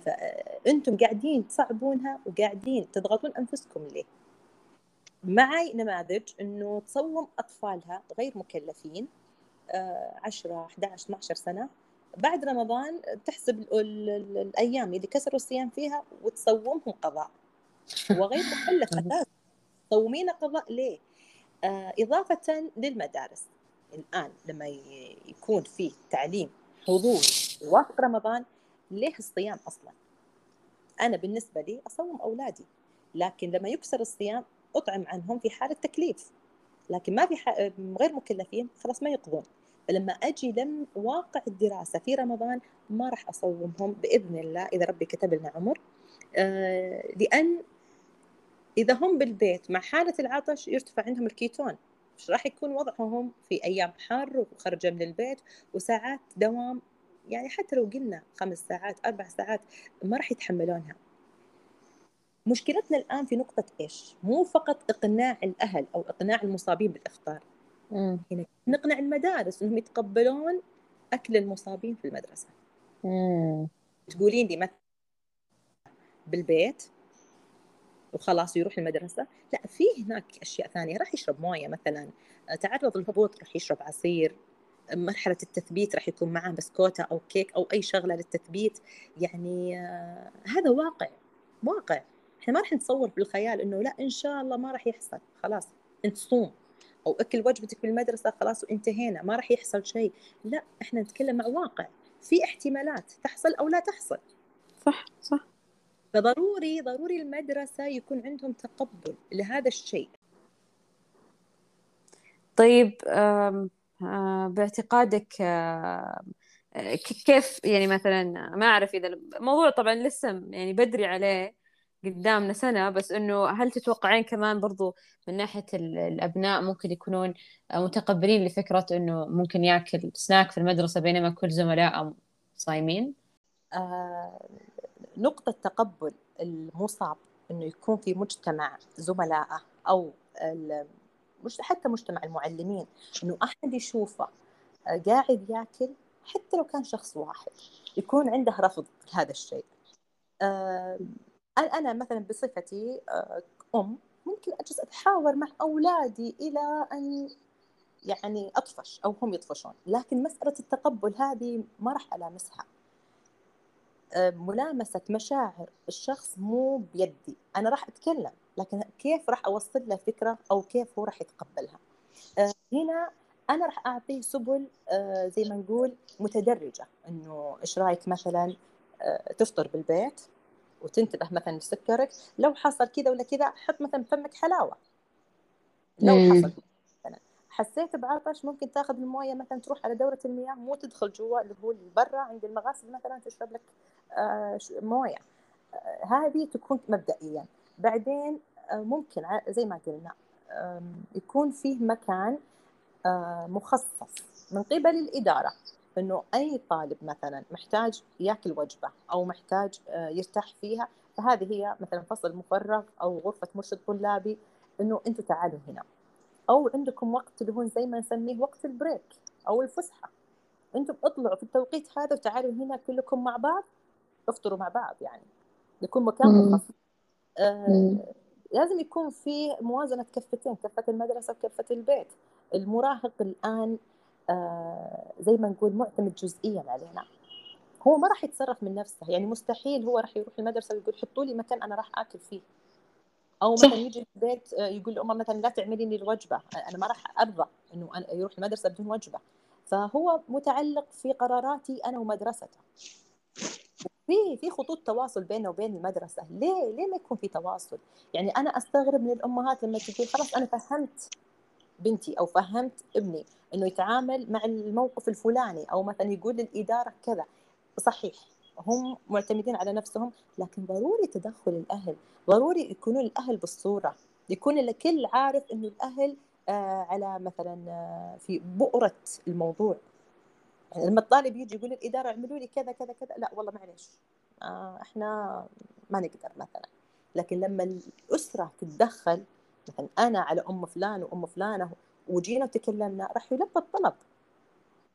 فانتم قاعدين تصعبونها وقاعدين تضغطون أنفسكم ليه؟ معي نماذج إنه تصوم أطفالها غير مكلفين 10 11 12 سنة. بعد رمضان تحسب الأيام اللي كسروا الصيام فيها وتصومهم قضاء. وغير مكلف تصومين قضاء ليه؟ آه إضافة للمدارس. الآن لما يكون في تعليم حضوري يوافق رمضان ليه الصيام أصلا؟ أنا بالنسبة لي أصوم أولادي لكن لما يكسر الصيام أطعم عنهم في حالة تكليف. لكن ما في غير مكلفين خلاص ما يقضون. فلما أجي لم واقع الدراسة في رمضان ما راح أصومهم بإذن الله إذا ربي كتب لنا عمر. آه لأن إذا هم بالبيت مع حالة العطش يرتفع عندهم الكيتون. إيش راح يكون وضعهم في أيام حر وخرجه من البيت وساعات دوام؟ يعني حتى لو قلنا خمس ساعات أربع ساعات ما راح يتحملونها. مشكلتنا الآن في نقطة إيش؟ مو فقط إقناع الأهل أو إقناع المصابين بالإفطار. هنا نقنع المدارس إنهم يتقبلون أكل المصابين في المدرسة. مم. تقولين لي مثلا بالبيت وخلاص يروح المدرسة لا في هناك أشياء ثانية راح يشرب موية مثلا تعرض للهبوط راح يشرب عصير مرحلة التثبيت راح يكون معاه بسكوتة أو كيك أو أي شغلة للتثبيت يعني آه، هذا واقع واقع. إحنا ما راح نتصور بالخيال إنه لا إن شاء الله ما راح يحصل خلاص انت صوم أو أكل وجبتك في المدرسة خلاص وانتهينا ما راح يحصل شيء. لا إحنا نتكلم مع واقع. في احتمالات تحصل أو لا تحصل. صح صح. فضروري ضروري المدرسة يكون عندهم تقبل لهذا الشيء. طيب باعتقادك كيف يعني مثلا ما أعرف إذا الموضوع طبعا لسه يعني بدري عليه قدامنا سنة بس إنه هل تتوقعين كمان برضو من ناحية الأبناء ممكن يكونون متقبلين لفكرة إنه ممكن يأكل سناك في المدرسة بينما كل زملائه صايمين؟ آه نقطة تقبل المصاب إنه يكون في مجتمع زملائه أو مش حتى مجتمع المعلمين إنه أحد يشوفه آه، قاعد يأكل حتى لو كان شخص واحد يكون عنده رفض لهذا الشيء أنا مثلا بصفتي آه، أم ممكن أجلس أتحاور مع أولادي إلى أن يعني أطفش أو هم يطفشون لكن مسألة التقبل هذه ما راح ألامسها. ملامسة مشاعر الشخص مو بيدي. أنا راح أتكلم لكن كيف راح أوصل له فكرة أو كيف هو راح يتقبلها؟ آه، هنا أنا راح أعطيه سبل آه، زي ما نقول متدرجة إنه إيش رأيك مثلا آه، تفطر بالبيت؟ وتنتبه مثلا لسكرك لو حصل كذا ولا كذا حط مثلا فمك حلاوة. لو حصل حسيت بعطش ممكن تاخذ الموية مثلا تروح على دورة المياه مو تدخل جوا اللي هو برا عند المغاسل مثلا تشرب لك آه، موية. آه، هذه تكون مبدئيا. بعدين آه، ممكن زي ما قلنا يكون فيه مكان مخصص من قبل الإدارة. إنه أي طالب مثلا محتاج ياكل وجبة أو محتاج يرتاح فيها فهذه هي مثلا فصل مفرغ أو غرفة مرشد طلابي إنه أنتم تعالوا هنا. أو عندكم وقت اللي هو زي ما نسميه وقت البريك أو الفسحة. أنتم اطلعوا في التوقيت هذا وتعالوا هنا كلكم مع بعض. افطروا مع بعض يعني. يكون مكان مخصص. آه لازم يكون في موازنة كفتين كفة المدرسة وكفة البيت. المراهق الآن آه زي ما نقول معتمد جزئيا علينا. هو ما راح يتصرف من نفسه يعني مستحيل هو راح يروح المدرسة ويقول حطوا لي مكان أنا راح آكل فيه. أو مثلا يجي البيت آه، يقول لأمه مثلا لا تعملي لي الوجبة أنا ما راح أرضى إنه يروح المدرسة بدون وجبة. فهو متعلق في قراراتي أنا ومدرسته. في في خطوط تواصل بيننا وبين المدرسة. ليه؟ ليه ما يكون في تواصل؟ يعني أنا أستغرب من الأمهات لما تقول خلاص أنا فهمت بنتي أو فهمت ابني إنه يتعامل مع الموقف الفلاني أو مثلا يقول للإدارة كذا. صحيح هم معتمدين على نفسهم لكن ضروري تدخل الأهل ضروري يكونوا الأهل بالصورة يكون الكل عارف إنه الأهل آه على مثلا آه في بؤرة الموضوع. يعني لما الطالب يجي يقول الاداره اعملوا لي كذا كذا كذا لا والله معليش. آه إحنا ما نقدر مثلا. لكن لما الأسرة تتدخل مثلا أنا على أم فلان وأم فلانة وجينا وتكلمنا راح يلبى الطلب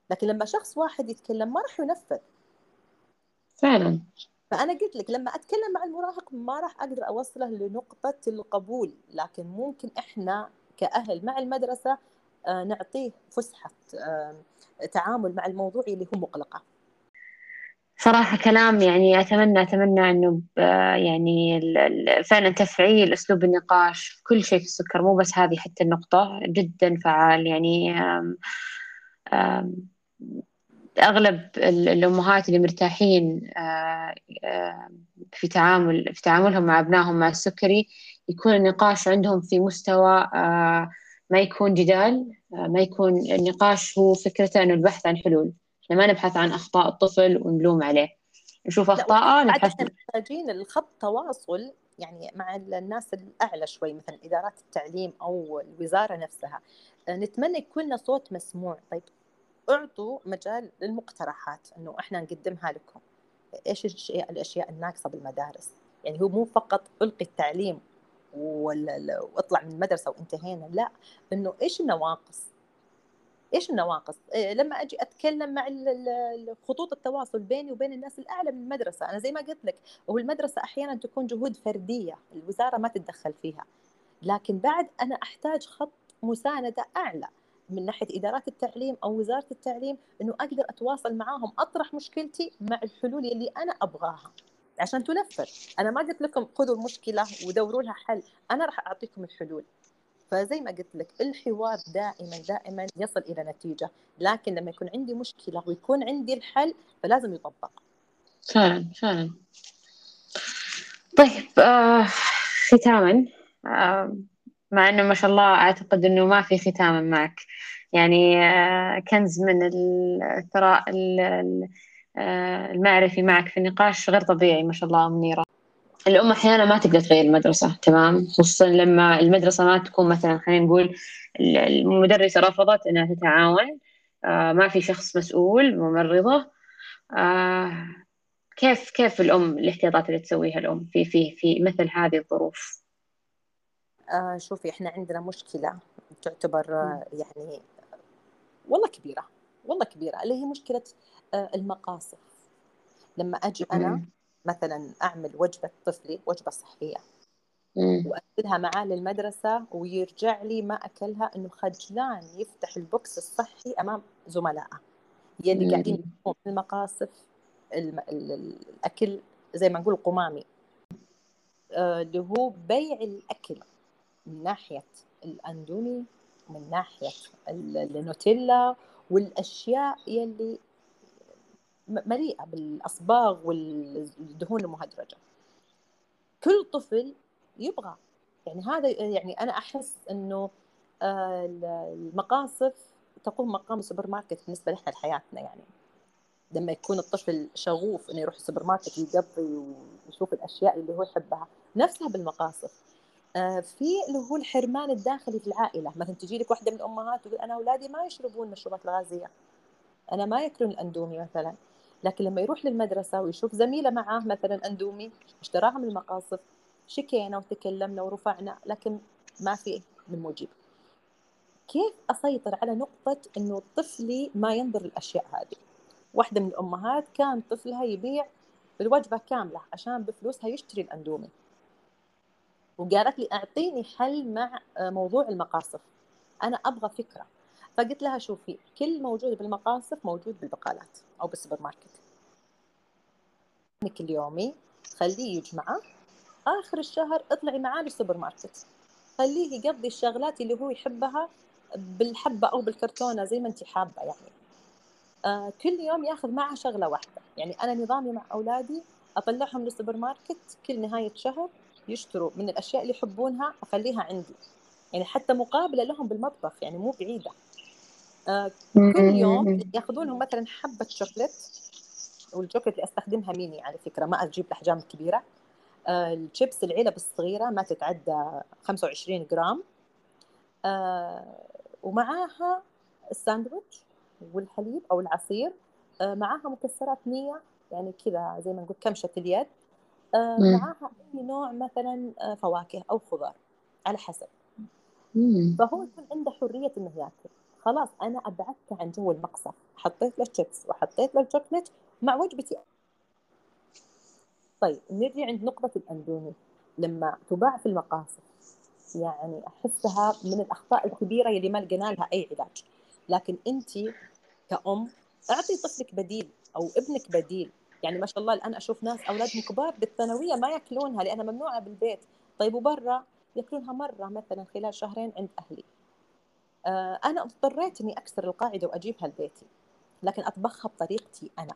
لكن لما شخص واحد يتكلم ما راح ينفذ. فعلا. فأنا قلت لك لما أتكلم مع المراهق ما راح أقدر أوصله لنقطة القبول لكن ممكن إحنا كأهل مع المدرسة آه، نعطيه فسحة آه، تعامل مع الموضوع اللي هو مقلقه صراحة كلام يعني أتمنى أتمنى أنه يعني فعلا تفعيل أسلوب النقاش في كل شيء في السكر مو بس هذه حتى النقطة جدا فعال يعني آم آم أغلب الأمهات اللي مرتاحين في تعامل في تعاملهم مع أبنائهم مع السكري يكون النقاش عندهم في مستوى ما يكون جدال ما يكون النقاش هو فكرته إنه البحث عن حلول. إحنا ما نبحث عن أخطاء الطفل ونلوم عليه. نشوف أخطاءه نبحث. محتاجين الخط تواصل يعني مع الناس الأعلى شوي مثلا إدارات التعليم أو الوزارة نفسها. نتمنى يكون لنا صوت مسموع. طيب أعطوا مجال للمقترحات إنه إحنا نقدمها لكم. إيش الاشياء الناقصة بالمدارس؟ يعني هو مو فقط ألقي التعليم واطلع من المدرسة وانتهينا لا. إنه إيش النواقص؟ إيش النواقص؟ إيه لما أجي أتكلم مع خطوط التواصل بيني وبين الناس الأعلى من المدرسة، أنا زي ما قلت لك هو المدرسة أحيانا تكون جهود فردية، الوزارة ما تتدخل فيها. لكن بعد أنا أحتاج خط مساندة أعلى من ناحية إدارات التعليم أو وزارة التعليم إنه أقدر أتواصل معاهم أطرح مشكلتي مع الحلول اللي أنا أبغاها. عشان تنفذ، أنا ما قلت لكم خذوا المشكلة ودوروا لها حل، أنا راح أعطيكم الحلول. فزي ما قلت لك الحوار دائما دائما يصل إلى نتيجة. لكن لما يكون عندي مشكلة ويكون عندي الحل فلازم يطبق. فعلا فعلا. طيب آه ختاما. آه مع إنه ما شاء الله أعتقد إنه ما في ختاما معك. يعني آه كنز من الثراء آه، المعرفي معك في النقاش غير طبيعي ما شاء الله منيره الأم أحيانا ما تقدر تغير المدرسة تمام؟ خصوصا لما المدرسة ما تكون مثلا خلينا نقول المدرسة رفضت أنها تتعاون آه ما في شخص مسؤول ممرضة. آه كيف كيف الأم الاحتياطات اللي تسويها الأم في في في مثل هذه الظروف؟ آه شوفي إحنا عندنا مشكلة تعتبر يعني والله كبيرة والله كبيرة اللي هي مشكلة المقاصف. لما أجي أنا مثلا أعمل وجبة طفلي وجبة صحية. وارسلها معاه للمدرسة ويرجع لي ما أكلها إنه خجلان يفتح البوكس الصحي أمام زملائه. يلي قاعدين في المقاصف الأكل زي ما نقول قمامي. آه، اللي هو بيع الأكل من ناحية الأندومي من ناحية النوتيلا والأشياء يلي مليئة بالأصباغ والدهون المهدرجة. كل طفل يبغى يعني هذا يعني أنا أحس إنه آه، المقاصف تقوم مقام السوبر ماركت بالنسبة لنا لحياتنا يعني. لما يكون الطفل شغوف إنه يروح السوبر ماركت يقضي ويشوف الأشياء اللي هو يحبها نفسها بالمقاصف. آه، في اللي هو الحرمان الداخلي في العائلة. مثلا تجي لك واحدة من الأمهات تقول أنا أولادي ما يشربون المشروبات الغازيه أنا ما يأكلون الأندومي مثلا. لكن لما يروح للمدرسة ويشوف زميلة معاه مثلا أندومي اشتراها من المقاصف شكينا وتكلمنا ورفعنا لكن ما في من مجيب كيف أسيطر على نقطة إنه طفلي ما ينظر الأشياء هذه؟ واحدة من الأمهات كان طفلها يبيع الوجبة كاملة عشان بفلوسها يشتري الأندومي. وقالت لي أعطيني حل مع موضوع المقاصف. أنا أبغى فكرة. فقلت لها شوفي كل موجود بالمقاصف موجود بالبقالات أو بالسوبر ماركت. اليومي خليه يجمعه آخر الشهر اطلعي معاه للسوبر ماركت. خليه يقضي الشغلات اللي هو يحبها بالحبة أو بالكرتونة زي ما انت حابة يعني. آه كل يوم ياخذ معه شغلة واحدة. يعني أنا نظامي مع أولادي أطلعهم للسوبر ماركت كل نهاية شهر يشتروا من الأشياء اللي يحبونها أخليها عندي. يعني حتى مقابلة لهم بالمطبخ يعني مو بعيدة. كل يوم ياخذونهم مثلا حبة شوكليت والشوكليت اللي أستخدمها ميني على فكرة ما أجيب الاحجام الكبيره آه الشيبس العلب الصغيره ما تتعدى 25 جرام. آه ومعاها الساندويتش والحليب أو العصير. آه معاها مكسرات 100 يعني كذا زي ما نقول كمشة اليد. آه معاها أي نوع مثلا آه فواكه أو خضار على حسب. فهو يكون عنده حرية إنه ياكل. خلاص أنا ابعدته عن جو المقصف. حطيت له شيبس وحطيت له الشوكليت مع وجبتي. طيب نرجع عند نقطة الأندومي. لما تباع في المقاصف يعني أحسها من الأخطاء الكبيرة اللي ما لقينا لها أي علاج. لكن أنت كأم أعطي طفلك بديل أو ابنك بديل. يعني ما شاء الله الآن أشوف ناس أولادهم كبار بالثانوية ما يأكلونها لأنها ممنوعة بالبيت. طيب وبرا يأكلونها مرة مثلا خلال شهرين عند أهلي. آه، أنا اضطريت إني أكسر القاعدة وأجيبها لبيتي لكن أطبخها بطريقتي أنا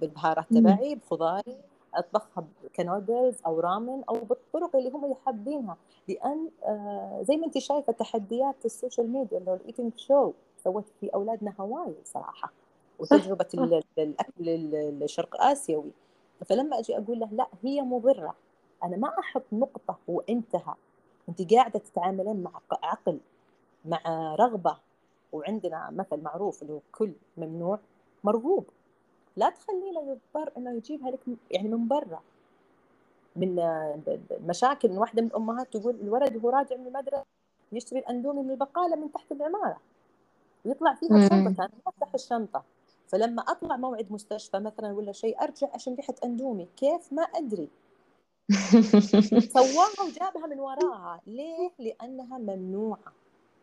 بالبهارات تبعي بخضاري أطبخها كنودلز أو ramen أو بالطرق اللي هم حابينها لأن آه زي ما أنت شايفة تحديات ال social media اللي هو ال eating show سوت في أولادنا هواي صراحة وتجربة الأكل الشرق آسيوي. فلما أجي أقول له لا هي مضرة أنا ما أحط نقطة وانتهى أنت قاعدة تتعاملين مع عقل مع رغبة وعندنا مثل معروف اللي هو كل ممنوع مرغوب. لا تخلينا يضطر إنه يجيبها لك يعني من برا. من المشاكل من واحدة من الامهات تقول الولد وهو راجع من المدرسة يشتري الأندومي من البقالة من تحت العمارة. ويطلع فيها شنطه كان يفتح الشنطة. فلما أطلع موعد مستشفى مثلا ولا شيء أرجع عشان ريحة أندومي. كيف؟ ما أدري. سواها وجابها من وراها. ليه؟ لأنها ممنوعة.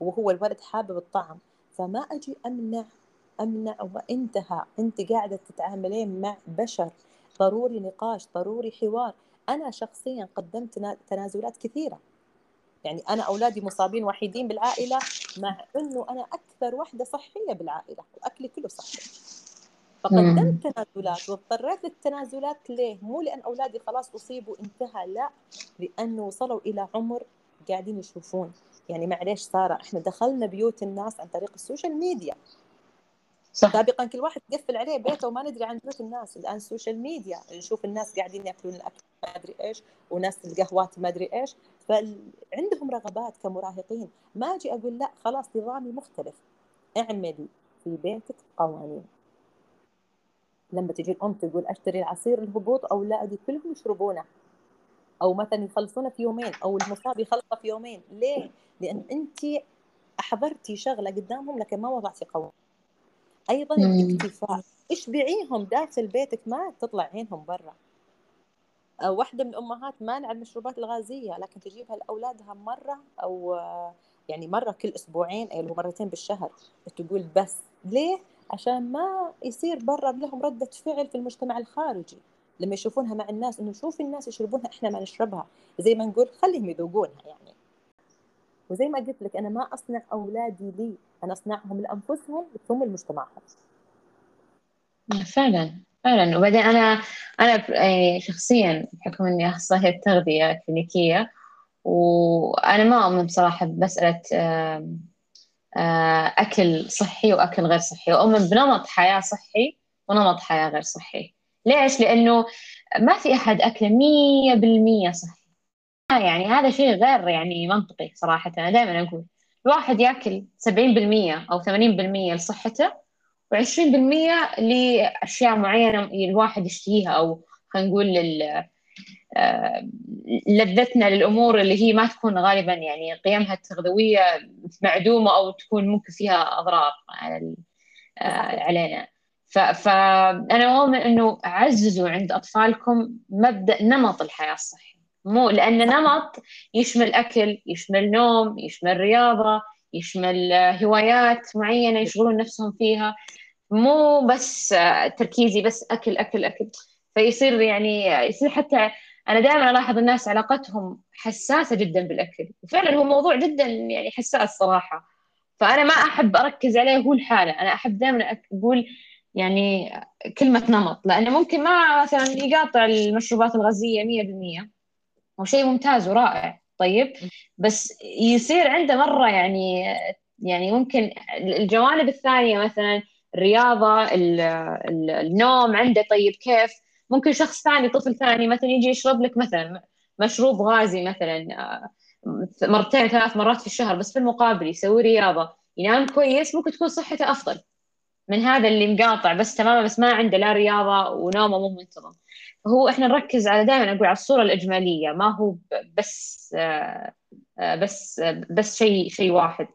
وهو الولد حابب الطعم فما أجي أمنع أمنع وإنتهى. أنت قاعدة تتعاملين مع بشر ضروري نقاش ضروري حوار. أنا شخصيا قدمت تنازلات كثيرة. يعني أنا أولادي مصابين وحيدين بالعائلة مع إنه أنا أكثر وحدة صحية بالعائلة وأكلي كله صحي. فقدمت تنازلات واضطريت للتنازلات ليه؟ مو لأن أولادي خلاص أصيبوا انتهى لا. لأنه وصلوا إلى عمر قاعدين يشوفون. يعني معليش سارة إحنا دخلنا بيوت الناس عن طريق ال social media. صح. سابقا كل واحد يقفل عليه بيته وما ندري عن بيوت الناس. الآن ال social media نشوف الناس قاعدين يأكلون الأكل ما أدري إيش وناس القهوات ما أدري إيش. فعندهم رغبات كمراهقين. ما أجي أقول لا خلاص نظامي مختلف. اعملي في بيتك قوانين. لما تجي الأم تقول أشتري العصير الهبوط أولادي كلهم يشربونه. أو مثلا يخلصونه في يومين أو المصاب يخلصه في يومين. ليه؟ لأن أنت أحضرتي شغلة قدامهم لكن ما وضعتي قوانين أيضا الاكتفاء. اشبعيهم داخل بيتك ما تطلع عينهم برا. واحدة من الأمهات مانعة المشروبات الغازية لكن تجيبها لأولادها مرة أو يعني مرة كل أسبوعين أو مرتين بالشهر. تقول بس. ليه؟ عشان ما يصير برا لهم ردة فعل في المجتمع الخارجي. لما يشوفونها مع الناس إنه شوف الناس يشربونها إحنا ما نشربها. زي ما نقول خليهم يذوقونها يعني. وزي ما قلت لك أنا ما أصنع أولادي لي أنا أصنعهم لأنفسهم ثم لمجتمعهم. فعلا فعلا. وبعدين أنا أنا يعني شخصيا بحكم إني اخصائيه تغذية كلينيكية وأنا ما أؤمن بصراحة بمسألة أكل صحي وأكل غير صحي. وأؤمن بنمط حياة صحي ونمط حياة غير صحي. ليش؟ لأنه ما في أحد أكله 100% صحي. يعني هذا شيء غير يعني منطقي صراحة. أنا دائما أقول الواحد يأكل 70% أو 80% لصحته و20% لأشياء معينة الواحد يشتهيها أو خلينا نقول لل آه، لذتنا للأمور اللي هي ما تكون غالبا يعني قيمها التغذوية معدومة أو تكون ممكن فيها أضرار على آه، علينا. فأنا أؤمن أنه عززوا عند أطفالكم مبدأ نمط الحياة الصحي مو لأن نمط يشمل أكل يشمل نوم يشمل رياضة يشمل هوايات معينة يشغلون نفسهم فيها. مو بس تركيزي بس أكل أكل أكل. فيصير يعني يصير حتى أنا دائما ألاحظ الناس علاقتهم حساسة جدا بالأكل. وفعلا هو موضوع جدا يعني حساس صراحة. فأنا ما أحب أركز عليه هو الحالة. أنا أحب دائما أقول يعني كلمة نمط لأنه ممكن ما مثلا يقاطع المشروبات الغازية 100% هو شيء ممتاز ورائع. طيب بس يصير عنده مرة يعني يعني ممكن الجوانب الثانية مثلا الرياضة النوم عنده. طيب كيف؟ ممكن شخص ثاني طفل ثاني مثلا يجي يشرب لك مثلا مشروب غازي مثلا آه، مرتين ثلاث مرات في الشهر بس في المقابل يسوي رياضة. ينام كويس ممكن تكون صحته أفضل. من هذا اللي مقاطع بس تماما بس ما عنده لا رياضة ونومه مو منتظم. فهو إحنا نركز على دائما أقول على الصورة الإجمالية ما هو بس آه، بس بس شيء شيء واحد.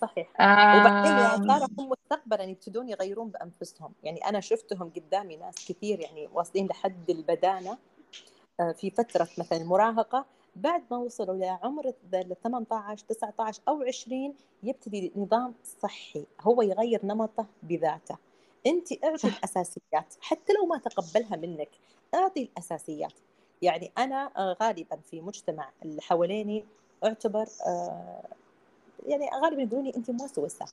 صحيح. آه وبعدين ساره هم مستقبلا يبتدون يغيرون بأنفسهم؟ يعني أنا شفتهم قدامي ناس كثير يعني واصلين لحد البدانة آه، في فترة مثلا المراهقه بعد ما وصلوا لعمر ال 18 19 أو 20 يبتدي نظام صحي هو يغير نمطه بذاته. انت أعطي الأساسيات حتى لو ما تقبلها منك أعطي الأساسيات. يعني أنا آه، غالبا في مجتمع اللي حواليني أعتبر آه، يعني غالبا يقولون لي انت موسوسه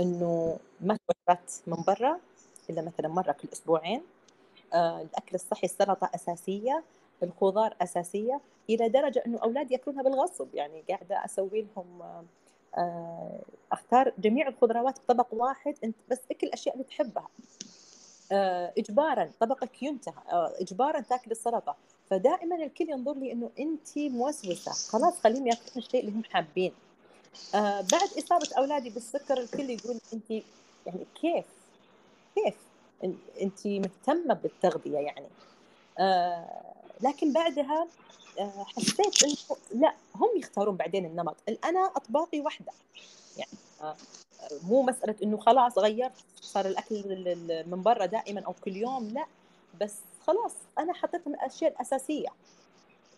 إنه ما تاكلت من برا إلا مثلا مرة كل أسبوعين. آه الأكل الصحي السلطة أساسية الخضار أساسية. إلى درجة إنه اولادي يأكلونها بالغصب. يعني قاعدة أسوي لهم آه اختار جميع الخضروات بطبق واحد أنت بس أكل الاشياء اللي تحبها. آه اجبارا طبقك ينتهى آه اجبارا تاكل السلطة. فدائما الكل ينظر لي إنه أنت موسوسة. خلاص خليهم يأكلون الشيء اللي هم حابين. آه بعد إصابة أولادي بالسكر الكل يقول أنت يعني كيف؟ كيف أنت مهتمة بالتغذية يعني؟ آه لكن بعدها آه حسيت إنه لا هم يختارون بعدين النمط. أنا أطباقي واحدة. يعني آه مو مسألة إنه خلاص غيرت صار الأكل من برا دائما أو كل يوم لا. بس خلاص أنا حطيت الأشياء الأساسية.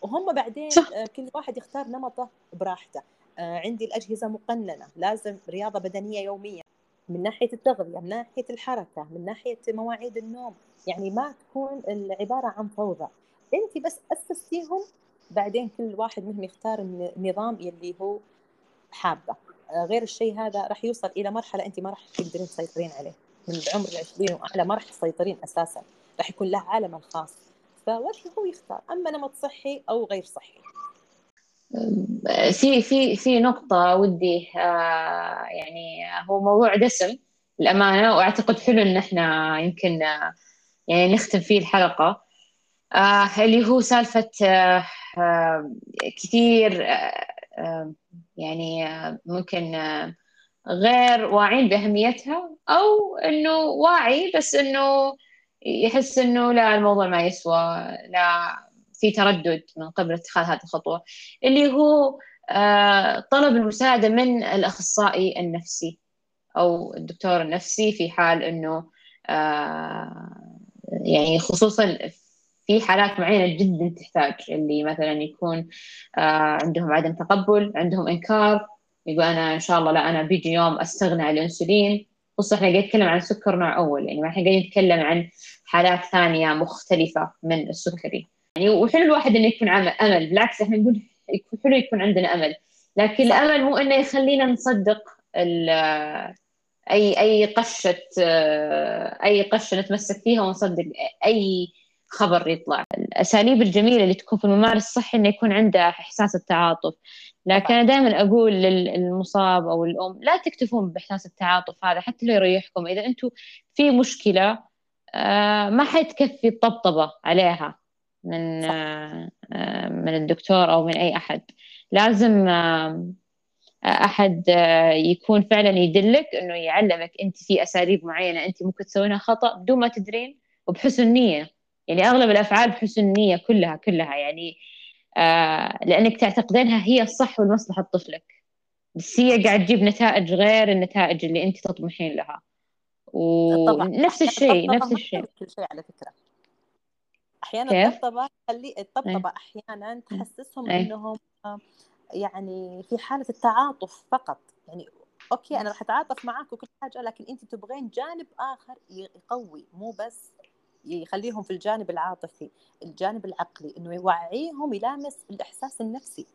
وهم بعدين آه، كل واحد يختار نمطه براحته. عندي الأجهزة مقننة. لازم رياضة بدنية يوميا. من ناحية التغذية من ناحية الحركة من ناحية مواعيد النوم. يعني ما تكون العبارة عن فوضى. أنت بس أسستيهم بعدين كل واحد منهم يختار النظام يلي هو حابه. آه، غير الشيء هذا راح يوصل إلى مرحلة انت ما راح تقدرين تسيطرين عليه. من العمر العشرين واعلى ما راح تسيطرين أساسا. راح يكون له عالم الخاص. فوجهه هو يختار؟ أما نمط صحي أو غير صحي. في في في نقطة ودي آه، يعني هو موضوع دسم الأمانة وأعتقد حلو إن إحنا يمكن آه، يعني نختم فيه الحلقة. آه، اللي هو سالفة كثير يعني ممكن غير واعين بأهميتها أو إنه واعي بس إنه يحس إنه لا الموضوع ما يسوى لا في تردد من قبل اتخاذ هذه الخطوة. اللي هو آه، طلب المساعدة من الأخصائي النفسي أو الدكتور النفسي في حال أنه آه، يعني خصوصا في حالات معينة جدا تحتاج اللي مثلا يكون آه، عندهم عدم تقبل عندهم إنكار يقول أنا إن شاء الله لا أنا بيجي يوم أستغنى عن الأنسولين. خصوصا إحنا قاعد نتكلم عن سكر نوع أول يعني ما إحنا قاعدين نتكلم عن حالات ثانية مختلفة من السكري. يعني وحلو الواحد إنه يكون أمل. بالعكس إحنا نقول حلو يكون عندنا أمل. لكن صح. الأمل مو إنه يخلينا نصدق أي أي قشة أي قشة نتمسك فيها ونصدق أي خبر يطلع. الأساليب الجميلة اللي تكون في الممارس الصحي إنه يكون عنده إحساس التعاطف لكن أنا دائما أقول للمصاب أو الأم لا تكتفون بإحساس التعاطف هذا حتى لو يريحكم. إذا أنتم في مشكلة آه، ما حتكفي الطبطبة عليها من آه، آه، من الدكتور أو من أي أحد. لازم أحد يكون فعلا يدلك إنه يعلمك أنت في أساليب معينة أنت ممكن تسوينها خطأ بدون ما تدرين وبحسن نية. يعني أغلب الأفعال بحسن نية كلها كلها يعني لأنك تعتقدينها هي الصح والمصلحة طفلك بس هي قاعد تجيب نتائج غير النتائج اللي أنت تطمحين لها. ونفس الشيء نفس الشيء. كل شيء على فكرة. أحيانا الطبطبة تخلي الطبطبة إيه. أحيانا تحسسهم أيه. إنهم يعني في حالة التعاطف فقط. يعني أوكي أنا راح أتعاطف معك وكل حاجة لكن أنت تبغين جانب آخر يقوي مو بس يخليهم في الجانب العاطفي الجانب العقلي إنه يوعيهم يلامس الإحساس النفسي.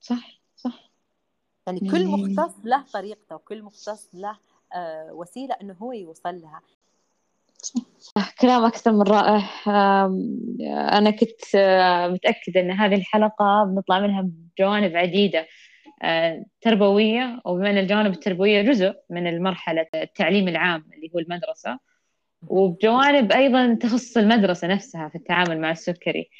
صح صح. يعني كل مختص له طريقته وكل مختص له آه، وسيلة إنه هو يوصل لها. كلام أكثر من رائع. أنا كنت آه، متأكدة أن هذه الحلقة بنطلع منها بجوانب عديدة. آه، تربوية وبما أن الجوانب التربوية جزء من المرحلة التعليم العام اللي هو المدرسة وبجوانب أيضا تخص المدرسة نفسها في التعامل مع السكري.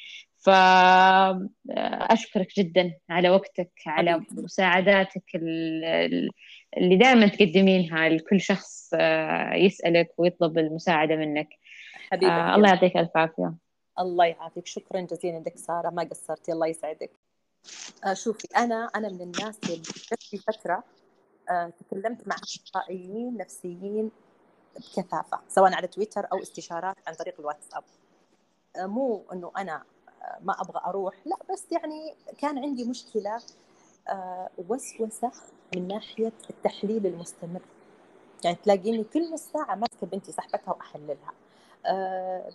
فأشكرك جدا على وقتك على مساعداتك اللي دائما تقدمينها لكل شخص آه، يسألك ويطلب المساعدة منك. حبيبي آه الله يعطيك ألف عافية. الله يعافيك. شكرا جزيلا لك سارة. ما قصرتي. الله يسعدك. آه شوفي أنا أنا من الناس اللي في فترة آه تكلمت مع أخصائيين نفسيين بكثافة سواء على تويتر أو استشارات عن طريق الواتساب. آه مو أنه أنا آه، ما أبغى أروح لا بس يعني كان عندي مشكلة آه، وسوسة من ناحية التحليل المستمر. يعني تلاقيني كل نص ساعة ماسكة بنتي سحبتها وأحللها.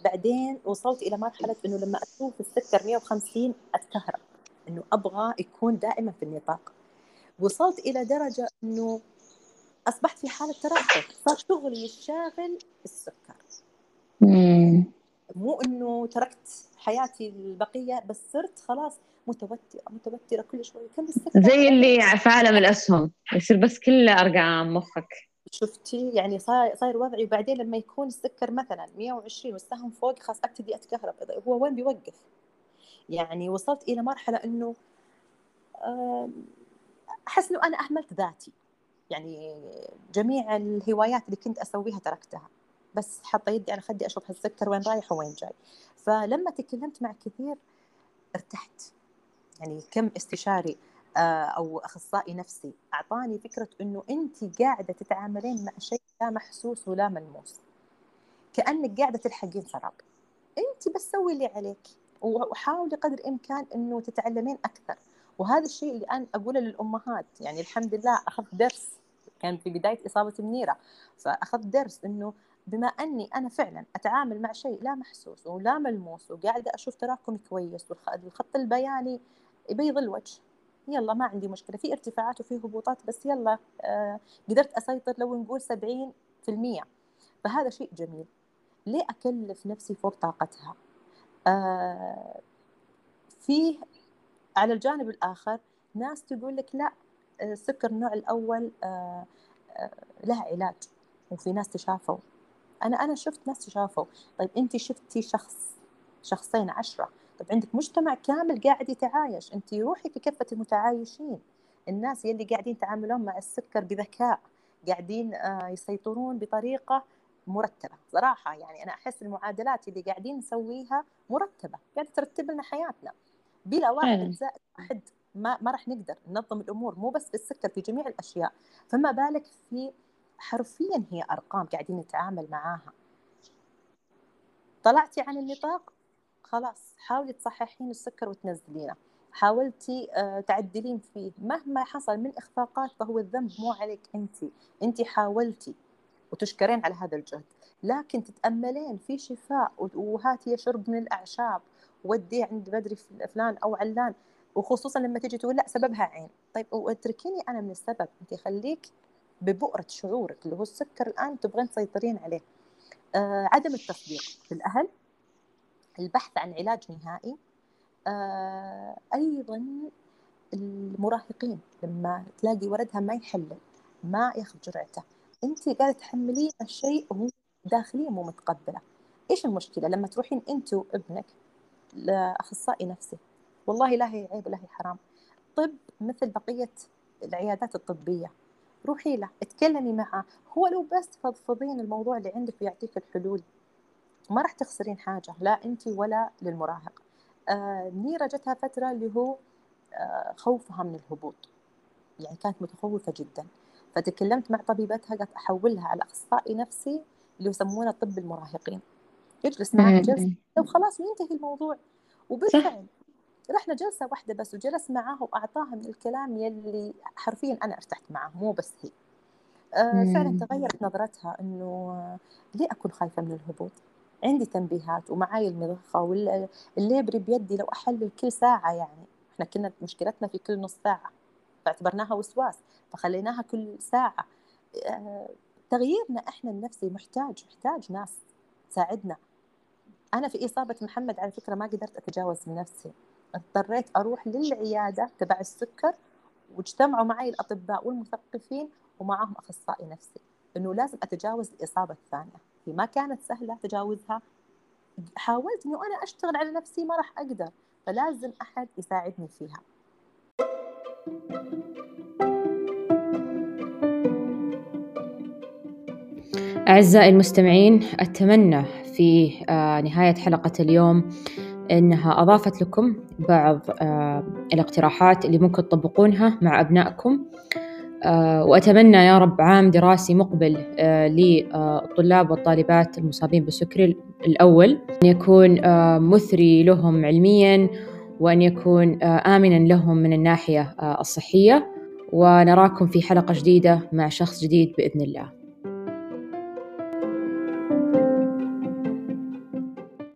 بعدين وصلت إلى مرحلة إنه لما أشوف السكر 150 أتكهرب إنه أبغى يكون دائما في النطاق. وصلت إلى درجة إنه أصبحت في حالة ترهق صار شغلي الشاغل السكر مو إنه تركت حياتي البقية بس صرت خلاص متوترة متوترة كل شوي. كم السكر؟ زي اللي في عالم الأسهم يصير بس كله أرقام مخك. شفتي؟ يعني صاير صاير وضعي وبعدين لما يكون السكر مثلا 120 والسهم فوق خلاص أبتدي اتكهرب هو وين بيوقف؟ يعني وصلت إلى مرحلة إنه أحس إنه أنا أهملت ذاتي. يعني جميع الهوايات اللي كنت أسويها تركتها. بس حاطة يدي على خدي أشوف هالسكر وين رايح وين جاي. فلما تكلمت مع كثير ارتحت. يعني كم استشاري آه، أو أخصائي نفسي أعطاني فكرة إنه أنت قاعدة تتعاملين مع شيء لا محسوس ولا ملموس. كأنك قاعدة تلحقين سراب أنت بس سوي اللي عليك. وحاولي قدر الإمكان إنه تتعلمين أكثر. وهذا الشيء اللي أنا أقوله للأمهات. يعني الحمد لله أخذت درس كان في بداية إصابة منيرة. فأخذت درس إنه بما أني أنا فعلا أتعامل مع شيء لا محسوس ولا ملموس وقاعدة أشوف تراكم كويس والخط البياني يبيض الوجه يلا ما عندي مشكلة. في ارتفاعات وفي هبوطات بس يلا آه قدرت أسيطر لو نقول 70% فهذا شيء جميل. ليه أكلف نفسي فوق طاقتها؟ آه فيه على الجانب الآخر ناس تقول لك لا السكر النوع الأول آه آه له علاج وفي ناس تشافوا. أنا أنا شفت ناس تشافوا. طيب انت شفتي شخص شخصين عشرة. طيب عندك مجتمع كامل قاعد يتعايش. انت روحي في كفه المتعايشين؟ الناس يلي قاعدين يتعاملون مع السكر بذكاء قاعدين آه، يسيطرون بطريقة مرتبة. صراحة يعني أنا أحس المعادلات اللي قاعدين نسويها مرتبة. قاعدة ترتب لنا حياتنا. بلا واحد زائد واحد ما ما راح نقدر ننظم الأمور مو بس في السكر في جميع الأشياء. فما بالك في حرفيا هي أرقام قاعدين نتعامل معاها. طلعتي عن النطاق؟ خلاص حاولي تصححين السكر وتنزلينه. حاولتي آه، تعدلين فيه. مهما حصل من إخفاقات فهو الذنب مو عليك أنت. أنت حاولتي وتشكرين على هذا الجهد. لكن تتأملين في شفاء وهاتي شرب من الأعشاب. ودي عند بدري فلان أو علان. وخصوصا لما تجي تقول لا سببها عين. طيب واتركيني أنا من السبب. انت خليك ببؤرة شعورك اللي هو السكر الآن تبغين تسيطرين عليه. آه عدم التصديق في الأهل. البحث عن علاج نهائي. آه أيضا المراهقين لما تلاقي ولدها ما يحلل ما ياخذ جرعته. انت قاعدة تحمليه الشيء وهو داخليا مو متقبلة. إيش المشكلة؟ لما تروحين انت وابنك لأخصائي نفسي والله لا هي عيب ولا هي حرام. طب مثل بقية العيادات الطبية روحي له اتكلمي معه. هو لو بس تفضفضين الموضوع اللي عندك ويعطيك الحلول ما راح تخسرين حاجة لا أنت ولا للمراهق. آه نيرة جتها فترة اللي هو آه خوفها من الهبوط. يعني كانت متخوفة جدا. فتكلمت مع طبيبتها قالت أحولها على أخصائي نفسي اللي يسمونه طب المراهقين. يجلس معها جلسة وخلاص وينتهي الموضوع. وبالفعل رحنا جلسة واحدة بس وجلس معاها وأعطاها من الكلام يلي حرفيا أنا ارتحت معه مو بس هي. آه فعلا تغيرت نظرتها إنه ليه أكون خايفة من الهبوط؟ عندي تنبيهات ومعاي المضخة والليبري بيدي لو أحلل كل ساعة يعني. إحنا كنا مشكلتنا في كل نص ساعة فاعتبرناها وسواس فخليناها كل ساعة. آه تغييرنا إحنا النفسي محتاج محتاج ناس تساعدنا. أنا في إصابة محمد على فكرة ما قدرت أتجاوز من نفسي. اضطريت أروح للعيادة تبع السكر واجتمعوا معي الأطباء والمثقفين ومعهم أخصائي نفسي إنه لازم أتجاوز الإصابة الثانية. هي ما كانت سهلة تجاوزها حاولت إنه أنا أشتغل على نفسي ما راح أقدر فلازم أحد يساعدني فيها. أعزائي المستمعين أتمنى في آه، نهاية حلقة اليوم أنها أضافت لكم بعض آه، الاقتراحات اللي ممكن تطبقونها مع أبنائكم. آه، وأتمنى يا رب عام دراسي مقبل للطلاب والطالبات المصابين بالسكري الأول. أن يكون مثري لهم علميا وأن يكون آمنا لهم من الناحية الصحية. ونراكم في حلقة جديدة مع شخص جديد بإذن الله.